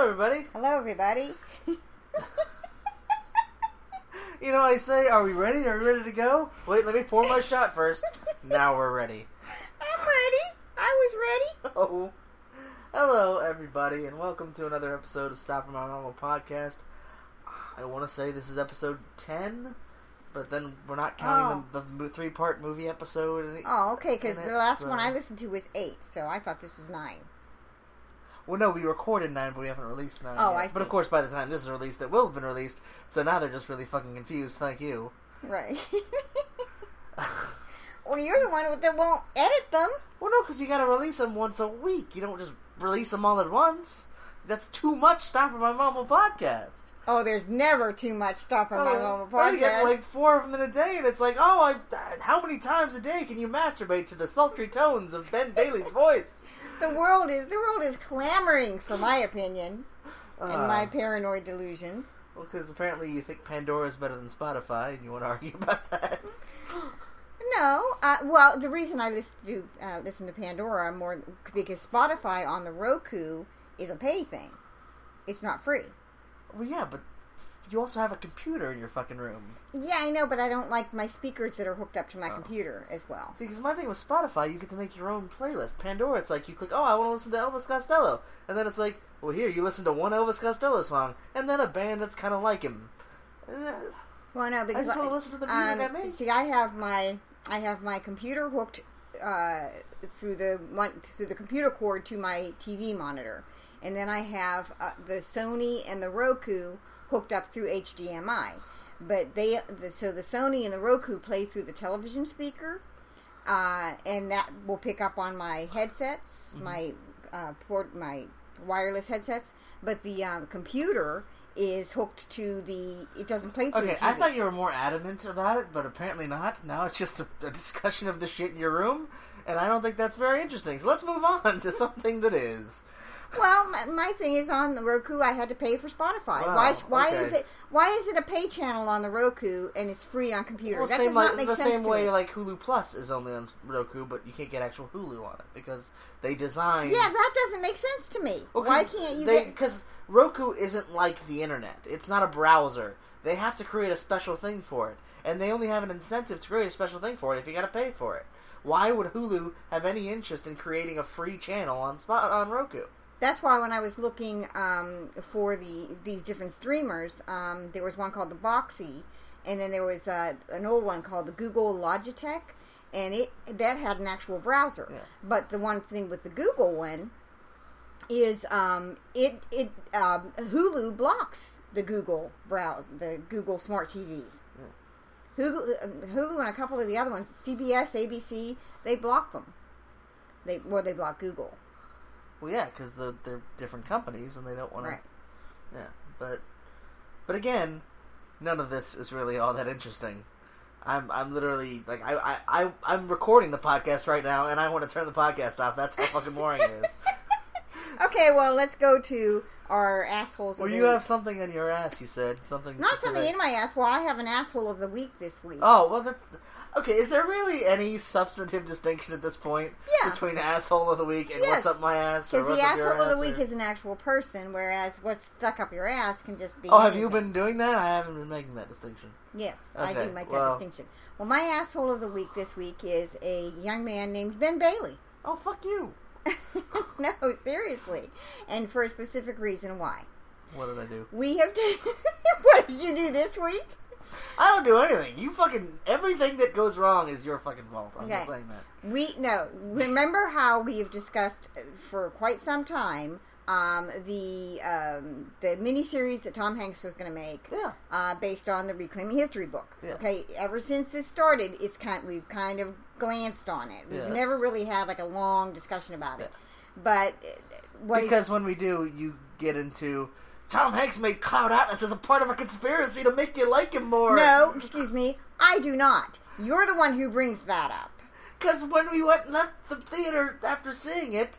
Hello, everybody. Hello, everybody. You know, I say, are we ready? Are we ready to go? Wait, let me pour my shot first. Now we're ready. I'm ready. I was ready. Oh. Hello, everybody, and welcome to another episode of Stopping My Mama podcast. I want to say this is episode 10, but then we're not counting the, oh. the three part movie episode. and- Oh, okay, because the last so- one I listened to was eight, so I thought this was nine. Well, no, we recorded 9, but we haven't released 9 Oh, yet. I But of course, by the time this is released, it will have been released, so now they're just really fucking confused. Thank you. Right. well, you're the one that won't edit them. Well, no, because you gotta release them once a week. You don't just release them all at once. That's too much stuff for My Mama podcast. Oh, there's never too much stuff on my oh, mama podcast. you get like four of them in a day, and it's like, oh, I, how many times a day can you masturbate to the sultry tones of Ben Bailey's voice? The world is the world is clamoring for my opinion and my Uh, paranoid delusions. well, because apparently you think Pandora is better than Spotify, and you want to argue about that. No, uh, well, the reason I listen to uh, listen to Pandora more because Spotify on the Roku is a pay thing. It's not free. Well, yeah, but you also have a computer in your fucking room. Yeah, I know, but I don't like my speakers that are hooked up to my Oh. computer as well. See, because my thing with Spotify, you get to make your own playlist. Pandora, it's like you click, oh, I want to listen to Elvis Costello, and then it's like, well, here you listen to one Elvis Costello song, and then a band that's kind of like him. Well, no, because just wanna listen to the music um, I make. See, I have my I have my computer hooked uh, through the one through the computer cord to my TV monitor, and then I have uh, the Sony and the Roku hooked up through HDMI. But they the, so the Sony and the Roku play through the television speaker, uh, and that will pick up on my headsets, Mm-hmm. my uh, port, my wireless headsets. But the um, computer is hooked to the. It doesn't play through. Okay, I thought you were more adamant about it, but apparently not. Now it's just a, a discussion of the shit in your room, and I don't think that's very interesting. So let's move on to something that is. Well, my, thing is on the Roku. I had to pay for Spotify. Wow, why? Why okay. is it? Why is it a pay channel on the Roku and it's free on computer? Well, that same does not make the sense same to way me. like Hulu Plus is only on Roku, but you can't get actual Hulu on it because they design. yeah, that doesn't make sense to me. Well, why can't you They get? because Roku isn't like the internet. It's not a browser. They have to create a special thing for it, and they only have an incentive to create a special thing for it if you got to pay for it. Why would Hulu have any interest in creating a free channel on spot on Roku? That's why when I was looking um, for the these different streamers, um, there was one called the Boxee, and then there was uh, an old one called the Google Logitech, and it that had an actual browser. Yeah. But the one thing with the Google one is um, it it um, Hulu blocks the Google browse the Google Smart TVs. Hulu, um, Hulu and a couple of the other ones, CBS, ABC, they block them. They well, they block Google. Well, yeah, because the, they're different companies and they don't want Right. to. Yeah, but but again, none of this is really all that interesting. I'm I'm literally like I I, I I'm recording the podcast right now and I want to turn the podcast off. That's how fucking boring it is. Okay, well, let's go to our assholes. Well, you the have something in your ass. You said something. not specific. something in my ass. Well, I have an asshole of the week this week. Oh well, that's okay. Is there really any substantive distinction at this point Yeah. between asshole of the week and Yes. what's up my ass? Because the asshole of the week or- is an actual person, whereas what's stuck up your ass can just be. Oh, have you been doing that? I haven't been making that distinction. Yes, I Okay, do make well- that distinction. Well, my asshole of the week this week is a young man named Ben Bailey. Oh fuck you! no, seriously, and for a specific reason why. What did I do? We have to. what did you do this week? I don't do anything. You fucking everything that goes wrong is your fucking fault. I'm just saying that. We no. Remember how we have discussed for quite some time um, the um, the miniseries that Tom Hanks was going to make, Yeah. uh, based on the Reclaiming History book. Yeah. Okay, ever since this started, it's kind we've kind of glanced on it. We've Yes. never really had like a long discussion about it. Yeah. But uh, what Because when we do, you get into Tom Hanks made Cloud Atlas as a part of a conspiracy to make you like him more. no, excuse me, I do not. You're the one who brings that up. because when we went and left the theater after seeing it,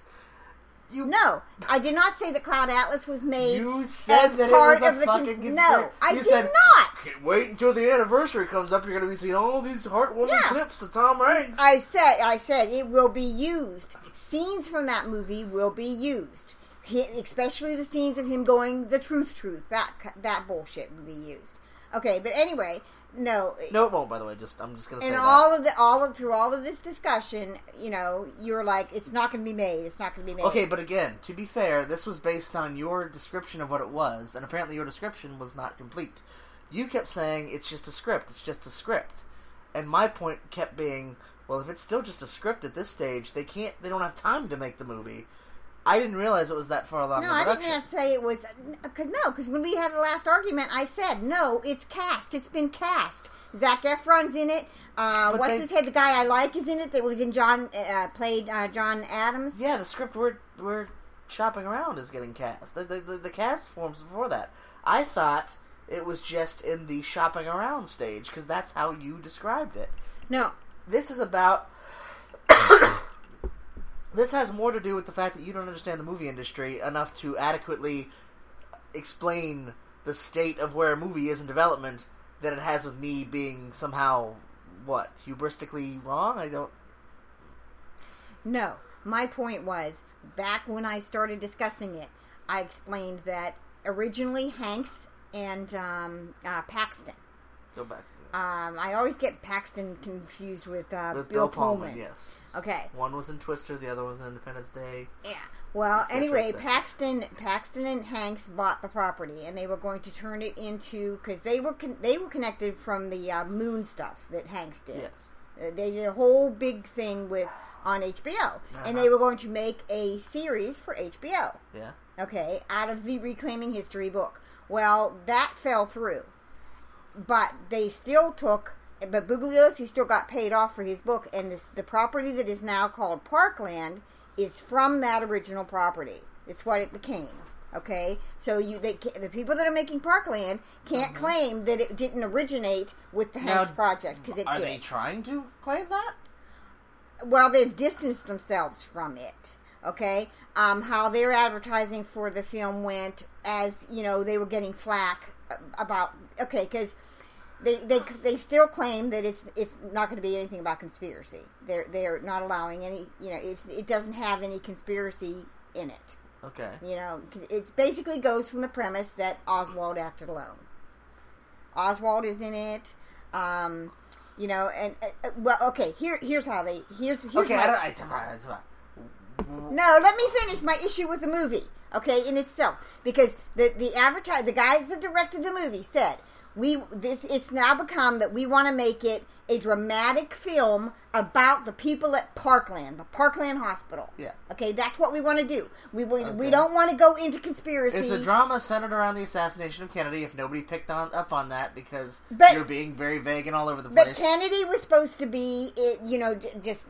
you No, I did not say that Cloud Atlas was made. You said that it part was a of the con- fucking conspiracy. No, I you did said, not. "Can't Wait until the anniversary comes up. You're going to be seeing all these heartwarming Yeah. clips of Tom Hanks. I said, I said it will be used. Scenes from that movie will be used. He, especially the scenes of him going the truth, truth. That that bullshit would be used. Okay, but anyway, no. No, it won't. By the way, just I'm just gonna say And that. all of the all of through all of this discussion, you know, you're like, it's not going to be made. It's not going to be made. Okay, but again, to be fair, this was based on your description of what it was, and apparently your description was not complete. You kept saying it's just a script, it's just a script. And my point kept being, well, if it's still just a script at this stage, they can't they don't have time to make the movie. I didn't realize it was that far along No, I production. did not say it was because no, because when we had the last argument, I said no, it's cast. It's been cast. Zac Efron's in it. Uh, what's they- his head? The guy I like is in it. That was in John uh, played uh, John Adams. Yeah, the script we're we're shopping around is getting cast. The the, the, the cast forms before that. I thought it was just in the shopping around stage because that's how you described it. No, This is about. This has more to do with the fact that you don't understand the movie industry enough to adequately explain the state of where a movie is in development than it has with me being somehow what hubristically wrong. I don't. no. My point was back when I started discussing it, I explained that originally Hanks and um, uh, Paxton. Go back to this. Um, I always get Paxton confused with, uh, with Bill, Bill Pullman, Pullman. yes. Okay. One was in Twister, the other was in Independence Day. Yeah. Well, cetera, anyway. Paxton, Paxton and Hanks bought the property, and they were going to turn it into because they were con- they were connected from the uh, Moon stuff that Hanks did. Yes. Uh, they did a whole big thing with on HBO, Uh-huh. and they were going to make a series for HBO. Yeah. Okay, out of the Reclaiming History book. Well, that fell through, but they still took. But Bugliosi still got paid off for his book, and this, the property that is now called Parkland is from that original property. It's what it became. Okay, so you they, the people that are making Parkland can't claim that it didn't originate with the Hanks project because it Are did. they trying to claim that? well, they've distanced themselves from it. Okay, um, how their advertising for the film went, as you know, they were getting flack about. Okay, because they, they they still claim that it's it's not going to be anything about conspiracy. They're they're not allowing any. You know, it's it doesn't have any conspiracy in it. Okay. You know, it basically goes from the premise that Oswald acted alone. Oswald is in it. Um, you know, and uh, uh, well, okay. Here, here's how they. Here's here's Okay, my, I don't. I, come on. no, let me finish my issue with the movie, okay, in itself, because the the advertise the guys that directed the movie said we this it's now become that we want to make it a dramatic film about the people at Parkland, the Parkland Hospital. Yeah. Okay, that's what we want to do. We we, we don't want to go into conspiracy. It's a drama centered around the assassination of Kennedy. If nobody picked on up on that, because But- you're being very vague and all over the But place. Kennedy was supposed to be, it, you know, j- just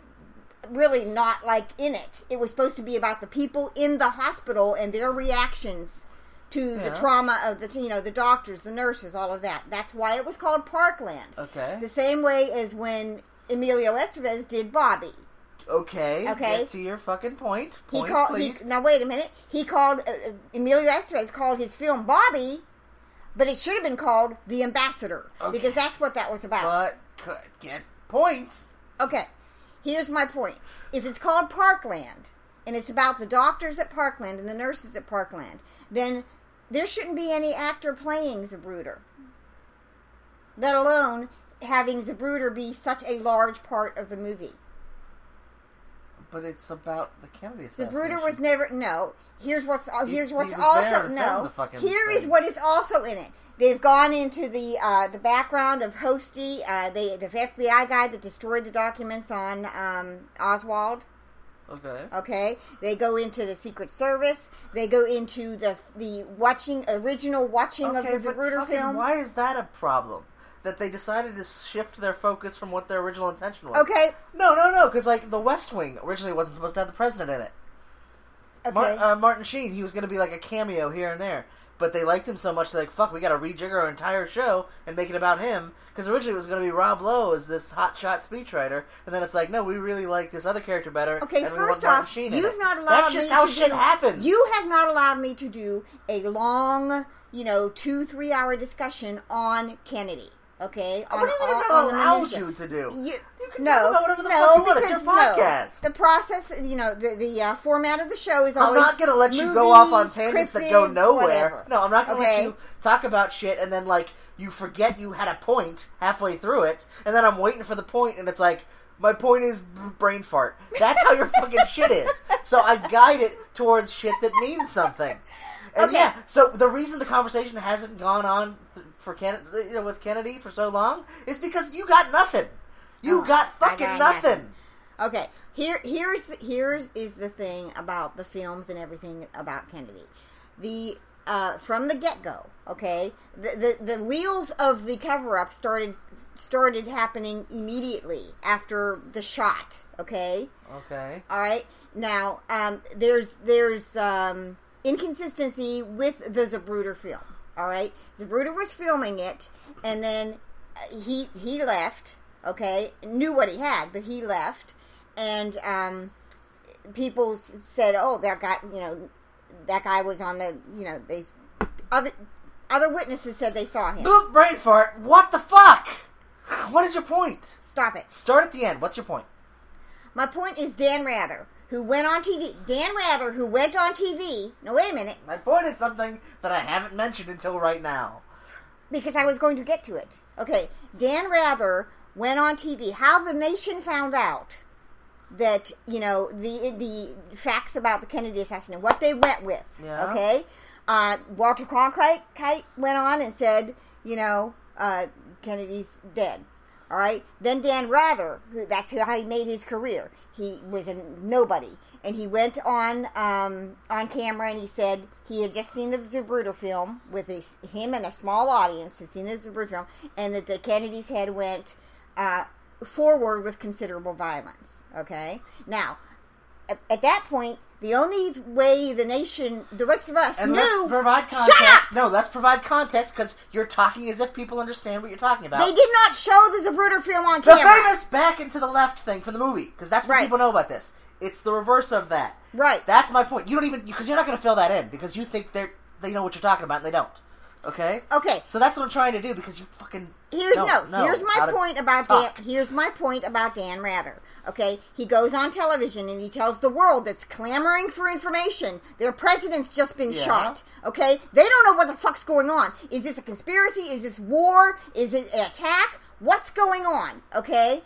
really not like in it. It was supposed to be about the people in the hospital and their reactions to the trauma of the, you know, the doctors, the nurses, all of that. That's why it was called Parkland. okay. The same way as when Emilio Estevez did Bobby. okay. Okay. Get to your fucking point. He called. please. He, now wait a minute. He called uh, uh, Emilio Estevez called his film Bobby, but it should have been called The Ambassador Okay. because that's what that was about. but could get points. Okay, here's my point. If it's called Parkland and it's about the doctors at Parkland and the nurses at Parkland, then there shouldn't be any actor playing Zapruder. Let alone having Zapruder be such a large part of the movie. But it's about the Kennedy assassination. Zapruder was never no. Here's what's He- here's he what's was also no. the Here is thing. what is also in it. They've gone into the uh, the background of Hosty, uh, they, the FBI guy that destroyed the documents on um, Oswald. Okay. Okay, they go into the Secret Service. They go into the the watching original watching okay, of the Zapruder film. why is that a problem? That they decided to shift their focus from what their original intention was. Okay, No, no, no, because like The West Wing originally wasn't supposed to have the president in it. Okay. Mar- uh, Martin Sheen, he was going to be like a cameo here and there, but they liked him so much they're like, fuck, we got to rejigger our entire show and make it about him. Because originally it was going to be Rob Lowe as this hotshot speechwriter, and then it's like, no, we really like this other character better. Okay, and we first off, Sheen you've not allowed That's just me how to shit do, happens. You have not allowed me to do a long, you know, two three hour discussion on Kennedy. Okay, What on, do you mean on- if on I the allowed you to do? You- You can no, talk about whatever the no, fuck you want. It's your because, no. The process, you know, the the uh, format of the show is I'm not gonna let you movies, go off on tangents that go nowhere. whatever. No, I'm not gonna Okay? let you talk about shit and then like you forget you had a point halfway through it, and then I'm waiting for the point, and it's like my point is b- brain fart. That's how your fucking shit is. So I guide it towards shit that means something. And Okay. yeah, so the reason the conversation hasn't gone on for Kennedy, you know, with Kennedy for so long is because you got nothing. You Oh, got fucking got nothing. nothing. Okay, here here's the, here's is the thing about the films and everything about Kennedy. The uh, from the get go, okay, the, the the wheels of the cover up started started happening immediately after the shot. Okay, Okay. all right. Now um, there's there's um, inconsistency with the Zapruder film. All right, Zapruder was filming it, and then uh, he he left. Okay, knew what he had, but he left, and um, people said, "Oh, that guy, you know, that guy was on the, you know, they other other witnesses said they saw him." Boop, brain fart. What the fuck? What is your point? Stop it. Start at the end. What's your point? My point is Dan Rather, who went on TV. Dan Rather, who went on TV. No, wait a minute, My point is something that I haven't mentioned until right now. because I was going to get to it. Okay, Dan Rather went on TV. How the nation found out that you know the the facts about the Kennedy assassination, what they went with. Yeah. Okay, uh, Walter Cronkite went on and said, you know, uh, Kennedy's dead. All right. Then Dan Rather, who that's how he made his career. He was a nobody, and he went on um, on camera and he said he had just seen the Zapruder film with his, him and a small audience had seen the Zapruder film, and that the Kennedy's head went uh, forward with considerable violence. Okay. Now, at, at that point, the only way the nation, the rest of us And knew. let's provide context. Shut up! No, let's provide context because you're talking as if people understand what you're talking about. They did not show the Zapruder film on camera. the camera. famous back into the left thing from the movie because that's what Right. people know about this. It's the reverse of that. Right. That's my point. You don't even because you're not going to fill that in because you think they're they know what you're talking about and they don't. Okay. Okay. So that's what I'm trying to do because you fucking Here's no. no. no here's my point about Dan. Here's my point about Dan Rather. Okay, he goes on television and he tells the world that's clamoring for information. Their president's just been Yeah. shot. Okay, they don't know what the fuck's going on. Is this a conspiracy? Is this war? Is it an attack? What's going on? Okay,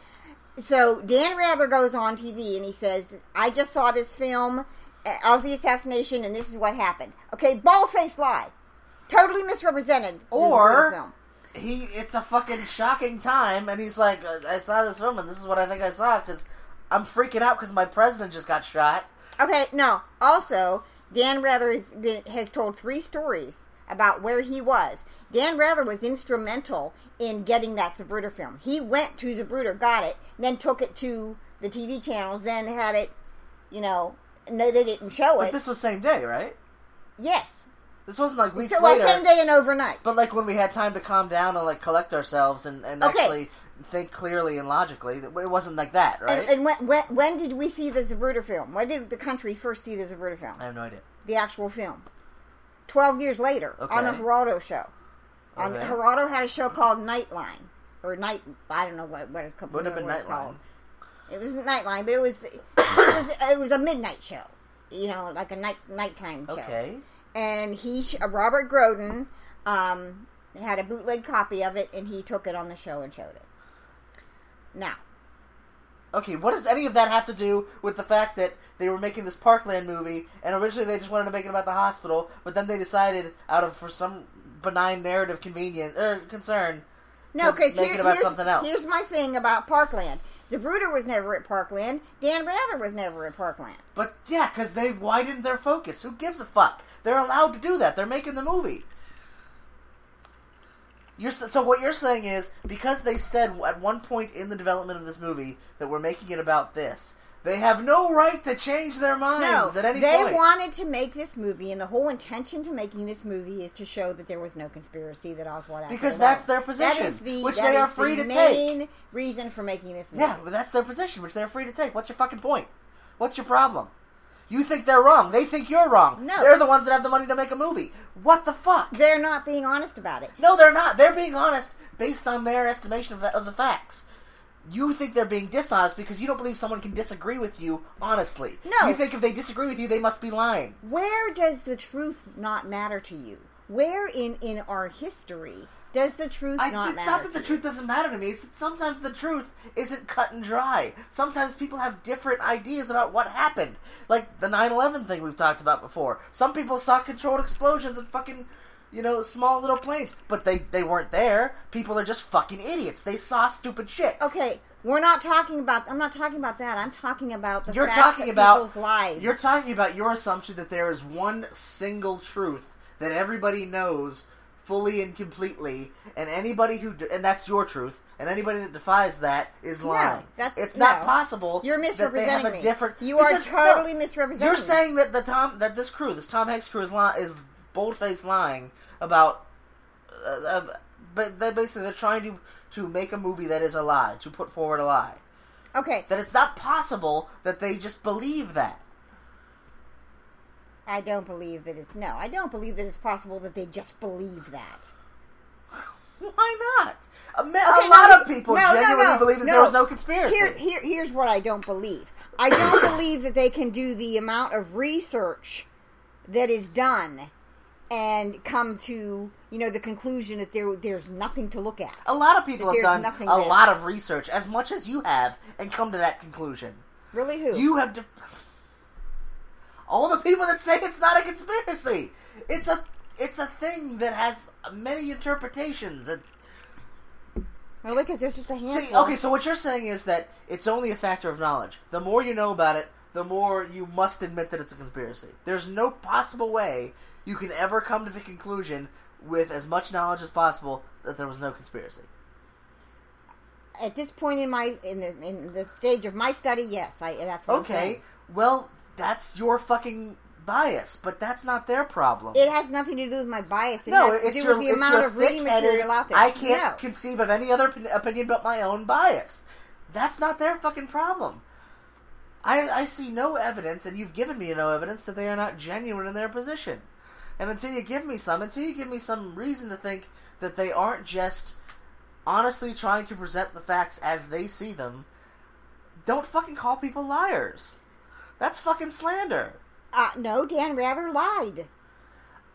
so Dan Rather goes on TV and he says, "I just saw this film uh, of the assassination, and this is what happened." Okay, bald faced lie, totally misrepresented. Or- he it's a fucking shocking time and he's like "Uh, i saw this film and this is what i think i saw because i'm freaking out because my president just got shot Okay, no. Also, Dan Rather has, been, has told three stories about where he was. Dan Rather was instrumental in getting that Zapruder film. He went to Zapruder, got it, then took it to the TV channels, then had it, you know, no, they didn't show it. but this was same day right yes. This wasn't like weeks So, well, later same day and overnight. but like when we had time to calm down and like collect ourselves and, and Okay. actually think clearly and logically it wasn't like that right And, and when, when, when did we see the Zapruder film? When did the country first see the Zapruder film? i have no idea the actual film. Twelve years later, on the Okay. Geraldo show. On Okay. Geraldo had a show called Nightline or Night. I don't know what what it's called. Would have been Nightline. It was Nightline, but it was it was it was a midnight show. You know, like a night nighttime show. okay And he, sh- uh, Robert Groden, um, had a bootleg copy of it, and he took it on the show and showed it. Now, okay what does any of that have to do with the fact that they were making this parkland movie and originally they just wanted to make it about the hospital but then they decided out of for some benign narrative convenience or concern No, because here, about here's, something else. here's my thing about Parkland. Zapruder was never at Parkland. Dan Rather was never at Parkland. But yeah, because they've widened their focus. Who gives a fuck? They're allowed to do that. They're making the movie. You're so what you're saying is because they said at one point in the development of this movie that we're making it about this, they have no right to change their No, minds at any they point. They wanted to make this movie, and the whole intention to making this movie is to show that there was no conspiracy that Oswald acted Because that's their position, That is the, which they are free the to take. main reason for making this movie. yeah, but that's their position, which they're free to take. What's your fucking point? What's your problem? You think they're wrong. They think you're wrong. No. They're the ones that have the money to make a movie. What the fuck? They're not being honest about it. No, they're not. They're being honest based on their estimation of the, facts. You think they're being dishonest because you don't believe someone can disagree with you honestly. No. You think if they disagree with you, they must be lying. Where does the truth not matter to you? Where in in our history does the truth I, not it's matter? not that the truth doesn't matter to me. It's that sometimes the truth isn't cut and dry. Sometimes people have different ideas about what happened. Like the 9-11 thing we've talked about before. Some people saw controlled explosions and fucking, you know, small little planes. But they, they weren't there. People are just fucking idiots. They saw stupid shit. Okay, we're not talking about. I'm not talking about that. I'm talking about the You're talking about people's lives. You're talking about your assumption that there is one single truth that everybody knows fully and completely, and anybody who and that's your truth, and anybody that defies that is lying. that's- it's not no. possible. You're that they misrepresenting have a different. You are totally no, misrepresenting You're saying that the Tom that this crew, this Tom Hanks crew, is li- is bold faced lying about. Uh, uh, but they basically they're trying to to make a movie that is a lie, to put forward a lie. okay, That it's not possible that they just believe that. I don't believe that it's no. I don't believe that it's possible that they just believe that. Why not? A, ma- Okay, a lot no, of people no, genuinely no, believe that there was no conspiracy. Here, here, here's what I don't believe. I don't believe that they can do the amount of research that is done and come to you know the conclusion that there there's nothing to look at. a lot of people have done nothing a there. lot of research, as much as you have, and come to that conclusion. Really, who? You have to. All the people that say it's not a conspiracy. It's a it's a thing that has many interpretations. It, Really, because there's just a handful. see, okay, so what you're saying is that it's only a factor of knowledge. The more you know about it, the more you must admit that it's a conspiracy. There's no possible way you can ever come to the conclusion with as much knowledge as possible that there was no conspiracy. At this point in my in the in the stage of my study, yes, I that's what I'm Okay, well, that's your fucking bias, but that's not their problem. It has nothing to do with my bias. It no, has to it's do your, with the amount of reading material out there. I can't No. conceive of any other opinion but my own bias. That's not their fucking problem. I, I see no evidence, and you've given me no evidence that they are not genuine in their position. And until you give me some, until you give me some reason to think that they aren't just honestly trying to present the facts as they see them, don't fucking call people liars. That's fucking slander. Uh, no, Dan Rather lied.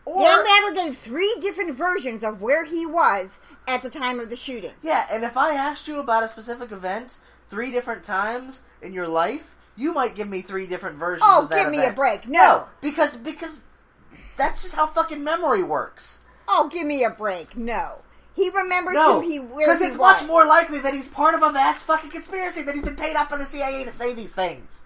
Or, Dan Rather gave three different versions of where he was at the time of the shooting. Yeah, and if I asked you about a specific event three different times in your life, you might give me three different versions Oh, of that give me a break. No. because because that's just how fucking memory works. Oh, give me a break. No. He remembers No, who he because it's was. much more likely that he's part of a vast fucking conspiracy that he's been paid off by the CIA to say these things.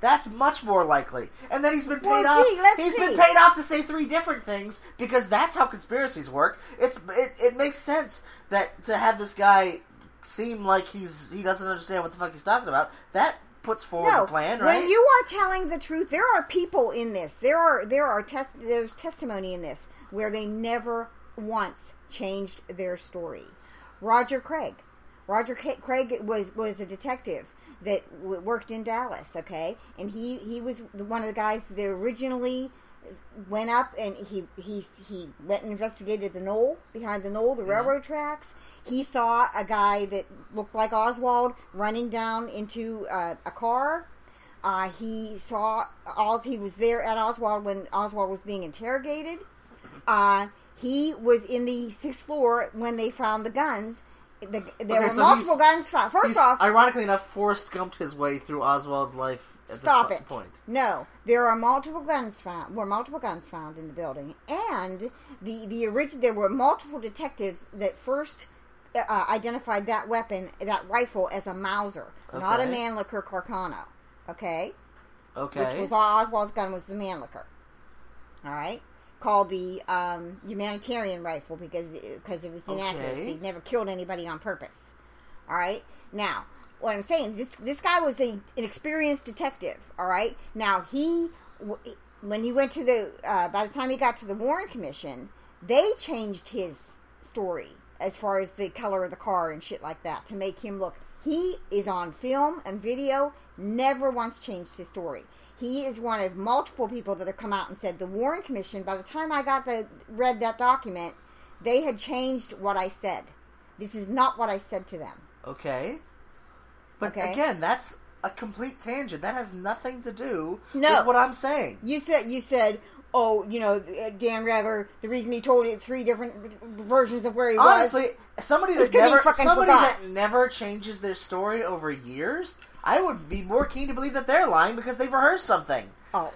That's much more likely, and then he's been paid Well, off. gee, let's He's see. been paid off to say three different things because that's how conspiracies work. It's it, it makes sense that to have this guy seem like he's he doesn't understand what the fuck he's talking about. That puts forward no, the plan, right? when you are telling the truth, there are people in this. There are there are test there's testimony in this where they never once changed their story. Roger Craig, Roger Craig was was a detective that w- worked in Dallas. Okay, and he he was one of the guys that originally went up and he he he went and investigated the knoll behind the knoll, the railroad tracks. He saw a guy that looked like Oswald running down into uh, a car. Uh, he saw Os. He was there at Oswald when Oswald was being interrogated. Uh, he was in the sixth floor when they found the guns. The, there Okay, were so multiple guns found. First off, ironically enough, Forrest gumped his way through Oswald's life. At Stop it! Point. No, there are multiple guns found. Were multiple guns found in the building, and the the original. There were multiple detectives that first uh, identified that weapon, that rifle, as a Mauser, not a Okay. Mannlicher Carcano. Okay, Okay. which was Oswald's gun was the Mannlicher. All right, called the um, humanitarian rifle because because of its inaccuracy. Okay. It never killed anybody on purpose. All right. Now, what I'm saying this this guy was a, an experienced detective. All right. Now he when he went to the uh, by the time he got to the Warren Commission, they changed his story as far as the color of the car and shit like that to make him look. He is on film and video. Never once changed his story. He is one of multiple people that have come out and said the Warren Commission. By the time I got the read that document, they had changed what I said. This is not what I said to them. okay. But Okay. again, that's a complete tangent. That has nothing to do No. with what I'm saying. You said you said, oh, you know, Dan Rather. The reason he told you three different versions of where he Honestly, was. Honestly, somebody that never somebody forgot. that never changes their story over years, I would be more keen to believe that they're lying because they've rehearsed something. Oh,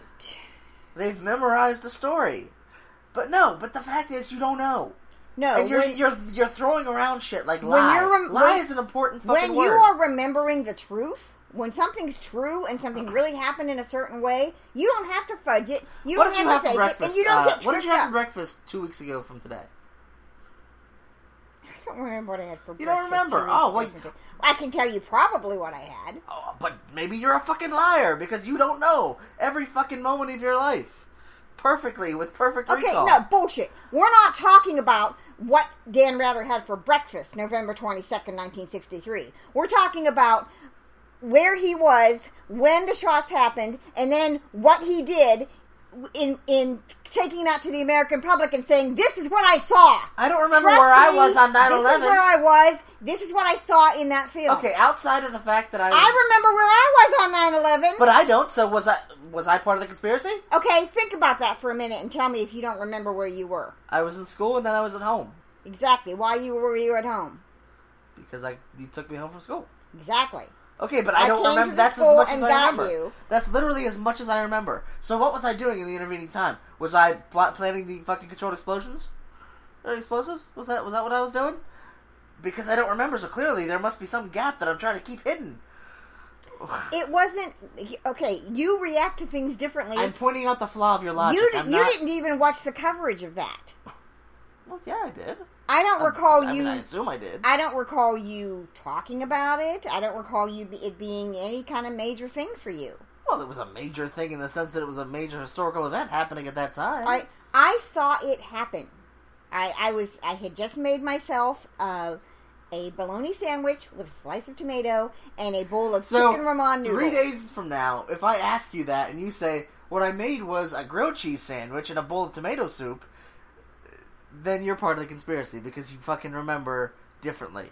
They've memorized the story. But no, but the fact is you don't know. no. and you're when, you're you're throwing around shit like When lie. you're rem- lie when- is an important fucking when word. you are remembering the truth, when something's true and something really happened in a certain way, you don't have to fudge it. You don't did you have have to for fake it, and you don't Uh, get what did you have up. for breakfast two weeks ago from today? I don't remember what I had for You don't remember? Oh, well. I can tell you probably what I had. Oh, but maybe you're a fucking liar because you don't know every fucking moment of your life perfectly with perfect Okay, recall. no, bullshit. We're not talking about what Dan Rather had for breakfast November 22nd, 1963. We're talking about where he was when the shots happened and then what he did in in taking that to the American public and saying, "This is what I saw." I don't remember Trust where I was on 9 11. This is where I was. This is what I saw in that field. Okay, outside of the fact that I was. I remember where I was on 9/11. But I don't, so was I was I part of the conspiracy? okay, think about that for a minute and tell me if you don't remember where you were. I was in school and then I was at home Exactly. Why you were you at home? because I you took me home from school. Exactly. Okay, but I, I don't remember. That's as much as I remember. you. That's literally as much as I remember. So what was I doing in the intervening time? Was I pl- planning the fucking controlled explosions? Or explosives? Was that was that what I was doing? Because I don't remember so clearly. There must be some gap that I'm trying to keep hidden. It wasn't okay. You react to things differently. I'm pointing out the flaw of your logic. you I'm you not- didn't even watch the coverage of that. Well, yeah, I did. I don't recall I you. Mean, I assume I did. I don't recall you talking about it. I don't recall you it being any kind of major thing for you. Well, it was a major thing in the sense that it was a major historical event happening at that time. I I saw it happen. I I was I had just made myself uh, a bologna sandwich with a slice of tomato and a bowl of so chicken ramen noodles. three days from now, if I ask you that and you say what I made was a grilled cheese sandwich and a bowl of tomato soup, then you're part of the conspiracy because you fucking remember differently.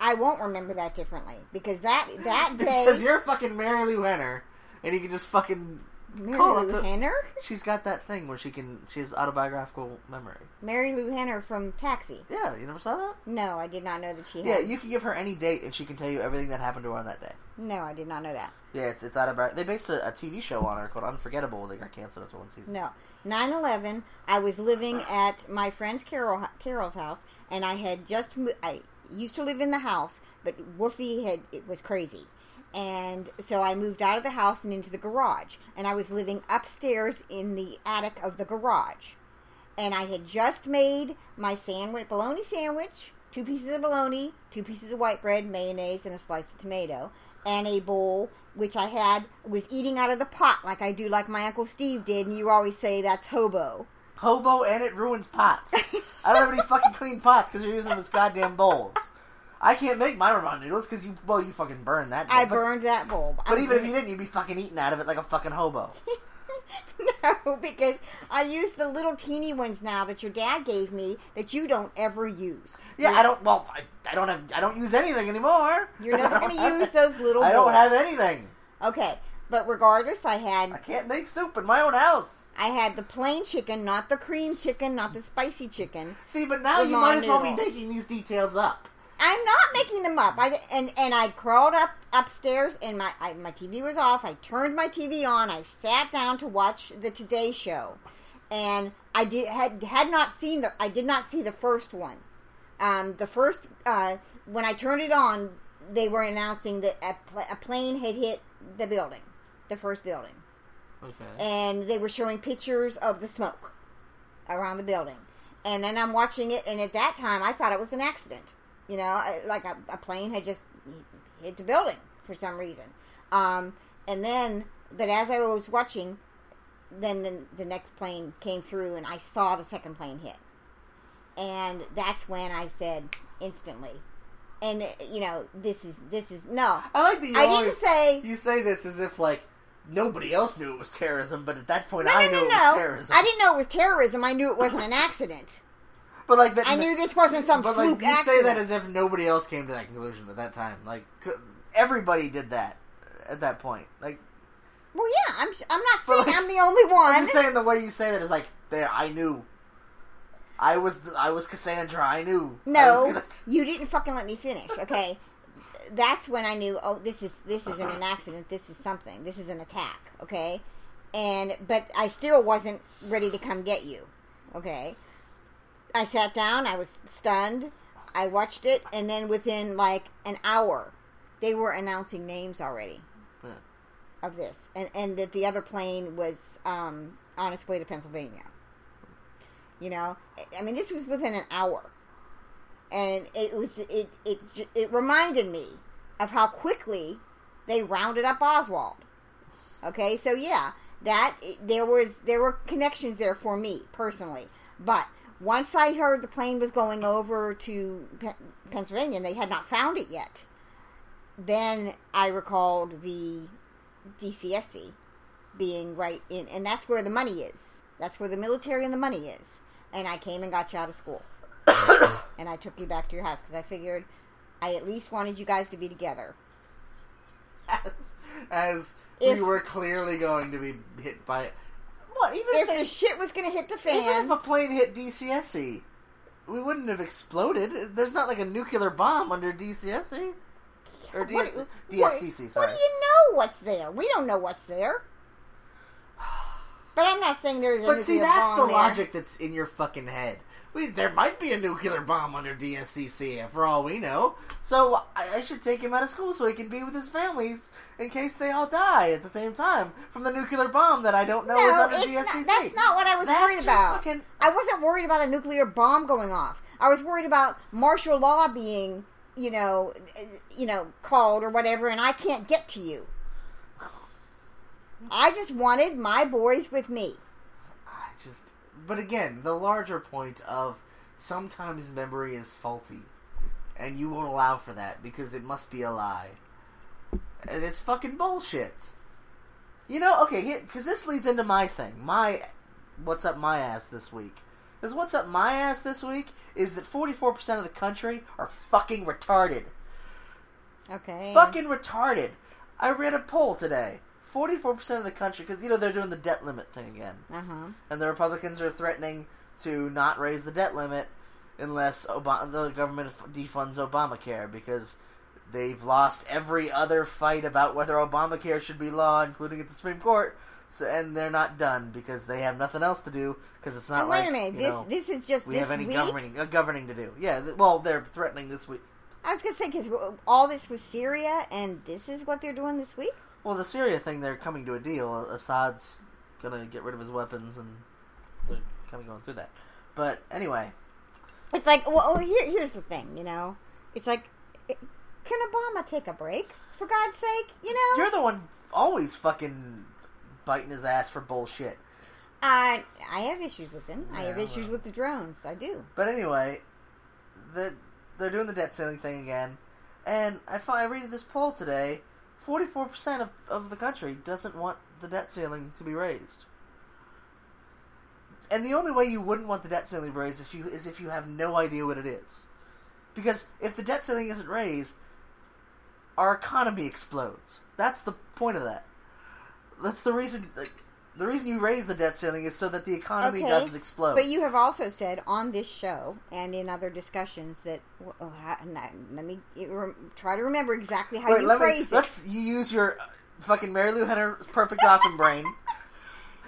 I won't remember that differently because that that day Because you're fucking Marilu Henner, and you can just fucking Mary call Lou the- Henner, She's got that thing where she can. She has autobiographical memory. Marilu Henner from Taxi. Yeah, you never saw that? No, I did not know that she had. Yeah, you can give her any date and she can tell you everything that happened to her on that day. No, I did not know that. Yeah, it's it's autobi. They based a, a TV show on her called Unforgettable. They got canceled after one season. No, 9/11. I was living at my friend's Carol Carol's house, and I had just mo- I used to live in the house, but Woofy had it was crazy, and so I moved out of the house and into the garage, and I was living upstairs in the attic of the garage, and I had just made my sandwich, bologna sandwich, two pieces of bologna, two pieces of white bread, mayonnaise, and a slice of tomato, and a bowl which I had was eating out of the pot like I do, like my uncle Steve did, and you always say that's hobo. Hobo and it ruins pots. I don't have any fucking clean pots because you're using them as goddamn bowls. I can't make my ramen noodles because you well you fucking burned that. I burned that bowl. But I even if you didn't, you'd be fucking eating out of it like a fucking hobo. no, because I use the little teeny ones now that your dad gave me that you don't ever use. Yeah, I don't. Well, I, I don't have. I don't use anything anymore. You're never going to use those little. I don't have anything. Okay, but regardless, I had. I can't make soup in my own house. I had the plain chicken, not the cream chicken, not the spicy chicken. See, but now you might as well be noodles. making these details up. I'm not making them up. I and and I crawled up upstairs and my I, my TV was off. I turned my TV on. I sat down to watch the Today Show, and I did had had not seen the I did not see the first one. Um, the first uh, when I turned it on, they were announcing that a, pl- a plane had hit the building, the first building Okay. and they were showing pictures of the smoke around the building. And then I'm watching it, and at that time, I thought it was an accident. You know, I- like a, a plane had just hit the building for some reason. Um, and then, but as I was watching, then the, the next plane came through, and I saw the second plane hit. And that's when I said instantly, and you know, this is this is no. I like that you I didn't always say you say this as if like nobody else knew it was terrorism, but at that point no, I no, knew no, it was terrorism. I didn't know it was terrorism. I knew it wasn't an accident. But like that, I knew this wasn't some But fluke like you accident. say that as if nobody else came to that conclusion at that time. Like, everybody did that at that point. Like, Well, yeah, I'm. I'm not saying like, I'm the only one. I'm just saying the way you say that is like, there, I knew. I was the, I was Cassandra. I knew. No, was gonna- you didn't fucking let me finish. Okay, that's when I knew. Oh, this is this isn't an accident. This is something. This is an attack. Okay, and but I still wasn't ready to come get you. Okay, I sat down. I was stunned. I watched it, and then within like an hour, they were announcing names already Yeah. of this, and and that the other plane was um, on its way to Pennsylvania. You know, I- mean, this was within an hour, and it was it it it reminded me of how quickly they rounded up Oswald. Okay, so yeah, that there was there were connections there for me personally, but once I heard the plane was going over to Pennsylvania and they had not found it yet, then I recalled the DCSC being right in, and that's where the money is. That's where the military and the money is. And I came and got you out of school, and I took you back to your house because I figured I at least wanted you guys to be together. as as If- we were clearly going to be hit by it. What even If if, the shit was going to hit the even if a plane hit DCSC, we wouldn't have exploded. There's not like a nuclear bomb under DCSC or DS, what, DSCC. Sorry. what do you know what's there? We don't know what's there. But I'm not saying there's a But see, that's the there. logic that's in your fucking head. We, there might be a nuclear bomb under DSCC, for all we know. So I, I should take him out of school so he can be with his families in case they all die at the same time from the nuclear bomb that I don't know is No, under it's DSCC. not, that's not what I was That's worried about. fucking- I wasn't worried about a nuclear bomb going off. I was worried about martial law being, you know, you know, called or whatever, and I can't get to you. I just wanted my boys with me. I just. But again, the larger point of sometimes memory is faulty, and you won't allow for that because it must be a lie, and it's fucking bullshit. You know, okay, because this leads into my thing. My what's up my ass this week. Because what's up my ass this week is that forty four percent of the country are fucking retarded. Okay. Fucking retarded. I read a poll today. Forty four percent of the country, because you know they're doing the debt limit thing again Uh huh. and the Republicans are threatening to not raise the debt limit unless Obama, the government defunds Obamacare because they've lost every other fight about whether Obamacare should be law, including at the Supreme Court. So, and they're not done because they have nothing else to do because it's not And wait like a minute. This know, this is just we have any week. governing uh, governing to do. Yeah, th- well, they're threatening this week. I was gonna say because all this was Syria, and this is what they're doing this week. Well, the Syria thing, they're coming to a deal. Assad's gonna get rid of his weapons, and they're kind of going through that. But anyway, It's like, well, oh, here, here's the thing, you know. It's like, can Obama take a break? For God's sake, you know. You're the one always fucking biting his ass for bullshit. I I have issues with him. I have issues well. with the drones. I do. But anyway, the they're doing the debt ceiling thing again, and I I read this poll today. Forty-four percent of, of the country doesn't want the debt ceiling to be raised. And the only way you wouldn't want the debt ceiling raised is if you is if you have no idea what it is, because if the debt ceiling isn't raised, our economy explodes. That's the point of that. That's the reason. Like, the reason you raise the debt ceiling is so that the economy Okay, doesn't explode. But you have also said on this show and in other discussions that oh, let me try to remember exactly how Wait, you let me, phrase it. let's you use your fucking Marilu Henner perfect awesome brain.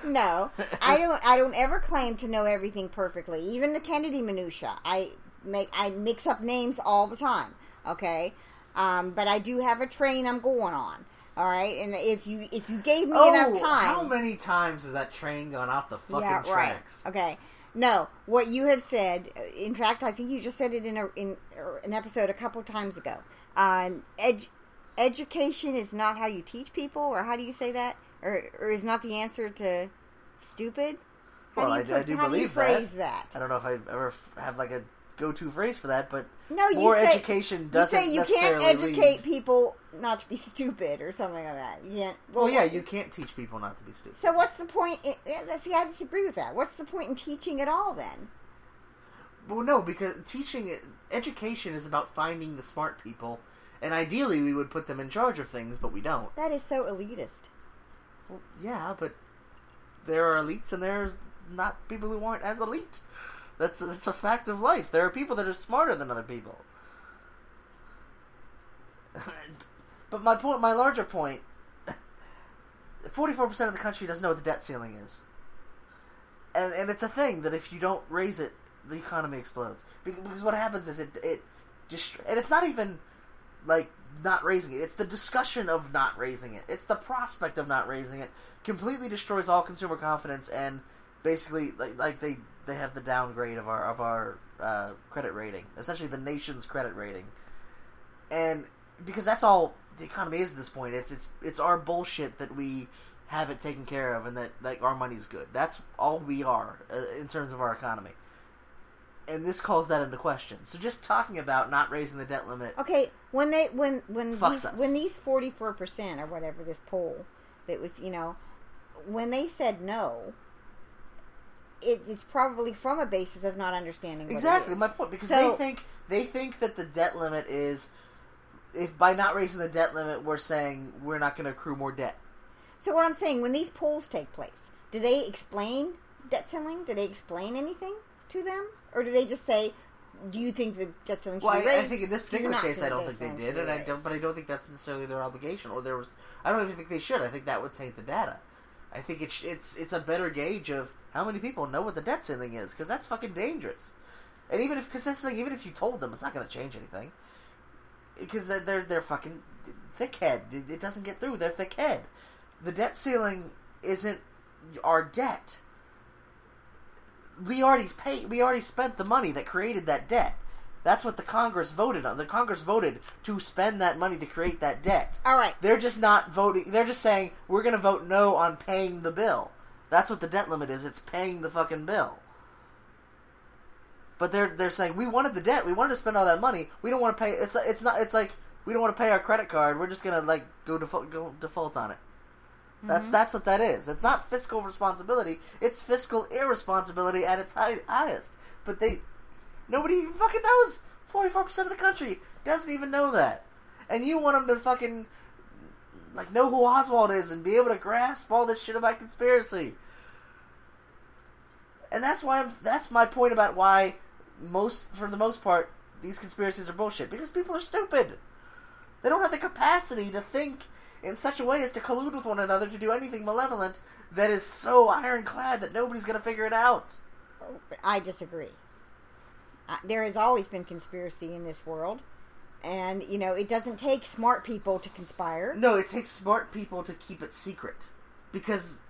No, I don't. I don't ever claim to know everything perfectly. Even the Kennedy minutia, I make I mix up names all the time. Okay, um, but I do have a train I'm going on. All right, and if you if you gave me enough time, Oh, how many times has that train gone off the fucking yeah, right. tracks? Okay. No, what you have said. uh, In fact, I think you just said it in a, in an episode a couple times ago. Um, ed, education is not how you teach people, or how do you say that, or, or is not the answer to stupid. How Well, do you I- I do how do you believe that. phrase that? I don't know if I ever have like a go-to phrase for that, but No, you more say, education doesn't say you can't educate lead- people not to be stupid or something like that. You can't. Well, yeah, you can't teach people not to be stupid. So what's the point? In, see, I disagree with that. What's the point in teaching at all then? Well, no, because teaching, education is about finding the smart people And ideally, we would put them in charge of things, but we don't. That is so elitist. Well, yeah, but there are elites and there's not people who aren't as elite. That's that's a fact of life. There are people that are smarter than other people. but my point, my larger point, forty-four percent of the country doesn't know what the debt ceiling is, and and it's a thing that if you don't raise it, the economy explodes. Because what happens is it it just and it's not even like not raising it. It's the discussion of not raising it. It's the prospect of not raising it completely destroys all consumer confidence and basically like like they they have the downgrade of our of our uh, credit rating, essentially the nation's credit rating, and because that's all the economy is at this point. It's it's it's our bullshit that we have it taken care of and that like our money's good. That's all we are uh, in terms of our economy. And this calls that into question. So just talking about not raising the debt limit. Okay, when they when when these, us. when these forty four percent or whatever this poll that was you know when they said no, it, it's probably from a basis of not understanding what Exactly my point because So- they think they think that the debt limit is if by not raising the debt limit we're saying we're not going to accrue more debt. So what I'm saying, when these polls take place, do they explain debt ceiling? Do they explain anything to them, or do they just say, "Do you think the debt ceiling should Well, be I, I raised?" think in this Do you particular not case, I don't debt think they ceiling did, should be and I don't, raised? but I don't think that's necessarily their obligation. Or there was, I don't even think they should. I think that would taint the data. I think it's it's it's a better gauge of how many people know what the debt ceiling is because that's fucking dangerous. And even if because that's the thing, even if you told them, it's not going to change anything because they're they're, they're fucking thickhead. It, it doesn't get through. They're thickhead. The debt ceiling isn't our debt. We already paid. We already spent the money that created that debt. That's what the Congress voted on. The Congress voted to spend that money to create that debt. All right. They're just not voting. They're just saying we're going to vote no on paying the bill. That's what the debt limit is. It's paying the fucking bill. But they're they're saying we wanted the debt. We wanted to spend all that money. We don't want to pay. It's it's not. It's like we don't want to pay our credit card. We're just gonna like go default go default on it. That's mm-hmm. that's what that is. It's not fiscal responsibility. It's fiscal irresponsibility at its high, highest. But they nobody even fucking knows. Forty four percent of the country doesn't even know that. And you want them to fucking like know who Oswald is and be able to grasp all this shit about conspiracy. And that's why I'm. That's my point about why most, for the most part, these conspiracies are bullshit because people are stupid. They don't have the capacity to think in such a way as to collude with one another to do anything malevolent that is so ironclad that nobody's going to figure it out. I disagree. There has always been conspiracy in this world, and you know it doesn't take smart people to conspire. No, it takes smart people to keep it secret because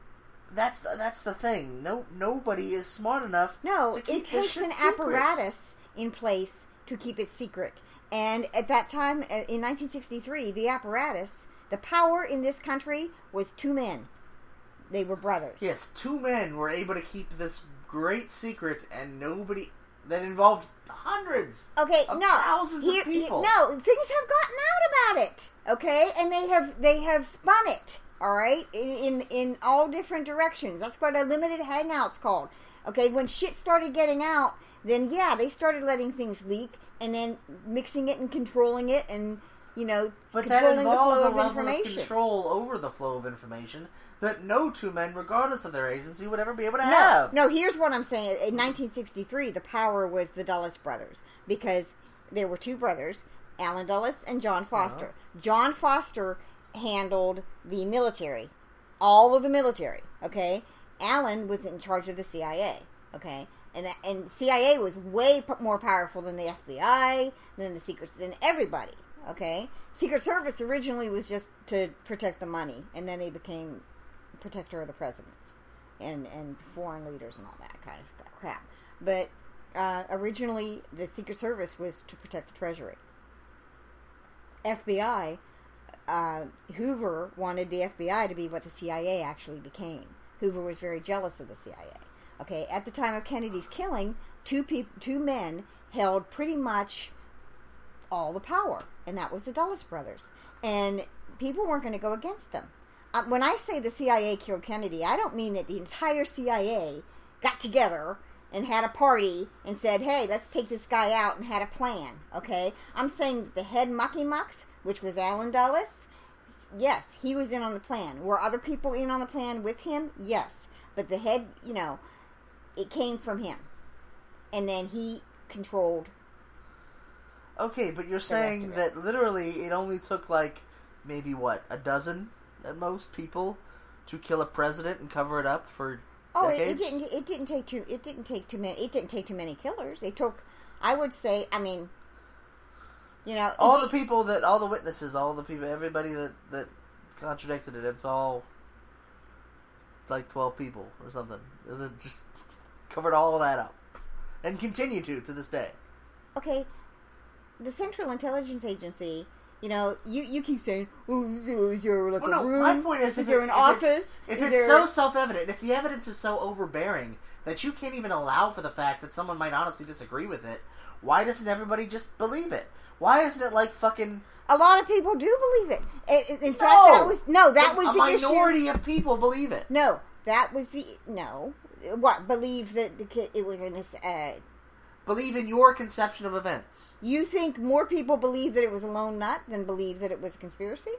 that's that's the thing. No, nobody is smart enough. No, to keep it takes an secret. apparatus in place to keep it secret. And at that time, uh, in 1963, the apparatus, the power in this country was two men. They were brothers. Yes, two men were able to keep this great secret, and nobody that involved hundreds. Okay, of no, thousands of people. no, things have gotten out about it. Okay, and they have they have spun it. All right, in in, in all different directions. That's what a limited hangout's called. Okay, when shit started getting out, then yeah, they started letting things leak and then mixing it and controlling it and you know But that involves flow a of level of control over the flow of information that no two men, regardless of their agency, would ever be able to No, have. no. Here's what I'm saying. In 1963, the power was the Dulles brothers because there were two brothers, Allen Dulles and John uh-huh. Foster. John Foster handled the military, all of the military. Okay, Allen was in charge of the CIA. Okay, and and CIA was way more powerful than the FBI, than the secret, than everybody. Okay, Secret Service originally was just to protect the money, and then they became protector of the presidents and and foreign leaders and all that kind of crap. But uh, originally, the Secret Service was to protect the Treasury. FBI, uh, Hoover wanted the FBI to be what the CIA actually became. Hoover was very jealous of the CIA. Okay, at the time of Kennedy's killing, two peop- two men held pretty much all the power, and that was the Dulles brothers. And people weren't going to go against them. Uh, when I say the CIA killed Kennedy, I don't mean that the entire CIA got together and had a party and said, "Hey, let's take this guy out," and had a plan. Okay, I'm saying that the head mucky mucks which was Allen Dulles, yes, he was in on the plan. Were other people in on the plan with him? Yes. But the head, you know, it came from him. And then he controlled. Okay, but you're saying that literally it only took like maybe what a dozen at most people to kill a president and cover it up for Oh, it, it didn't. It didn't take too. It didn't take too many. It didn't take too many killers. It took. I would say. I mean, you know, all it- the people that all the witnesses, all the people, everybody that that contradicted it, it's all like twelve people or something. And then just covered all that up and continue to to this day. okay, the Central Intelligence Agency. You know, you, you keep saying, "Oh, is there, like Well, a no, room? my point is, is if there it- an if office? It's, if Is it's there- so self-evident, if the evidence is so overbearing that you can't even allow for the fact that someone might honestly disagree with it, why doesn't everybody just believe it? Why isn't it like fucking? a lot of people do believe it. In fact, No! that was no, that was a the issue. minority of people believe it. No, that was the no. What believe that the kid it was in this? Uh, Believe in your conception of events. you think more people believe that it was a lone nut than believe that it was a conspiracy?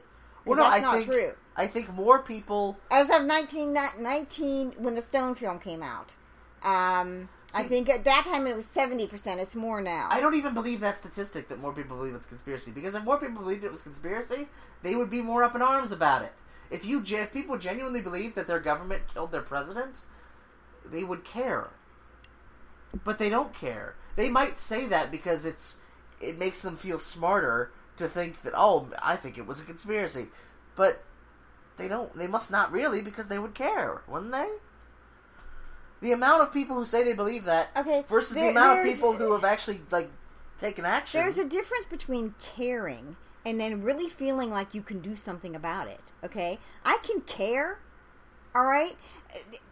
Well, no, that's I not think true. I think more people. As of 1919, when the Stone film came out, um, I think at that time it was 70%. It's more now. I don't even believe that statistic that more people believe it's conspiracy because if more people believed it was conspiracy, they would be more up in arms about it. If you if people genuinely believe that their government killed their president, they would care. But they don't care. They might say that because it's it makes them feel smarter to think that oh, I think it was a conspiracy. But they don't they must not really because they would care, wouldn't they? The amount of people who say they believe that Okay, versus the amount of people who have actually like taken action. There's a difference between caring and then really feeling like you can do something about it. Okay, I can care. All right,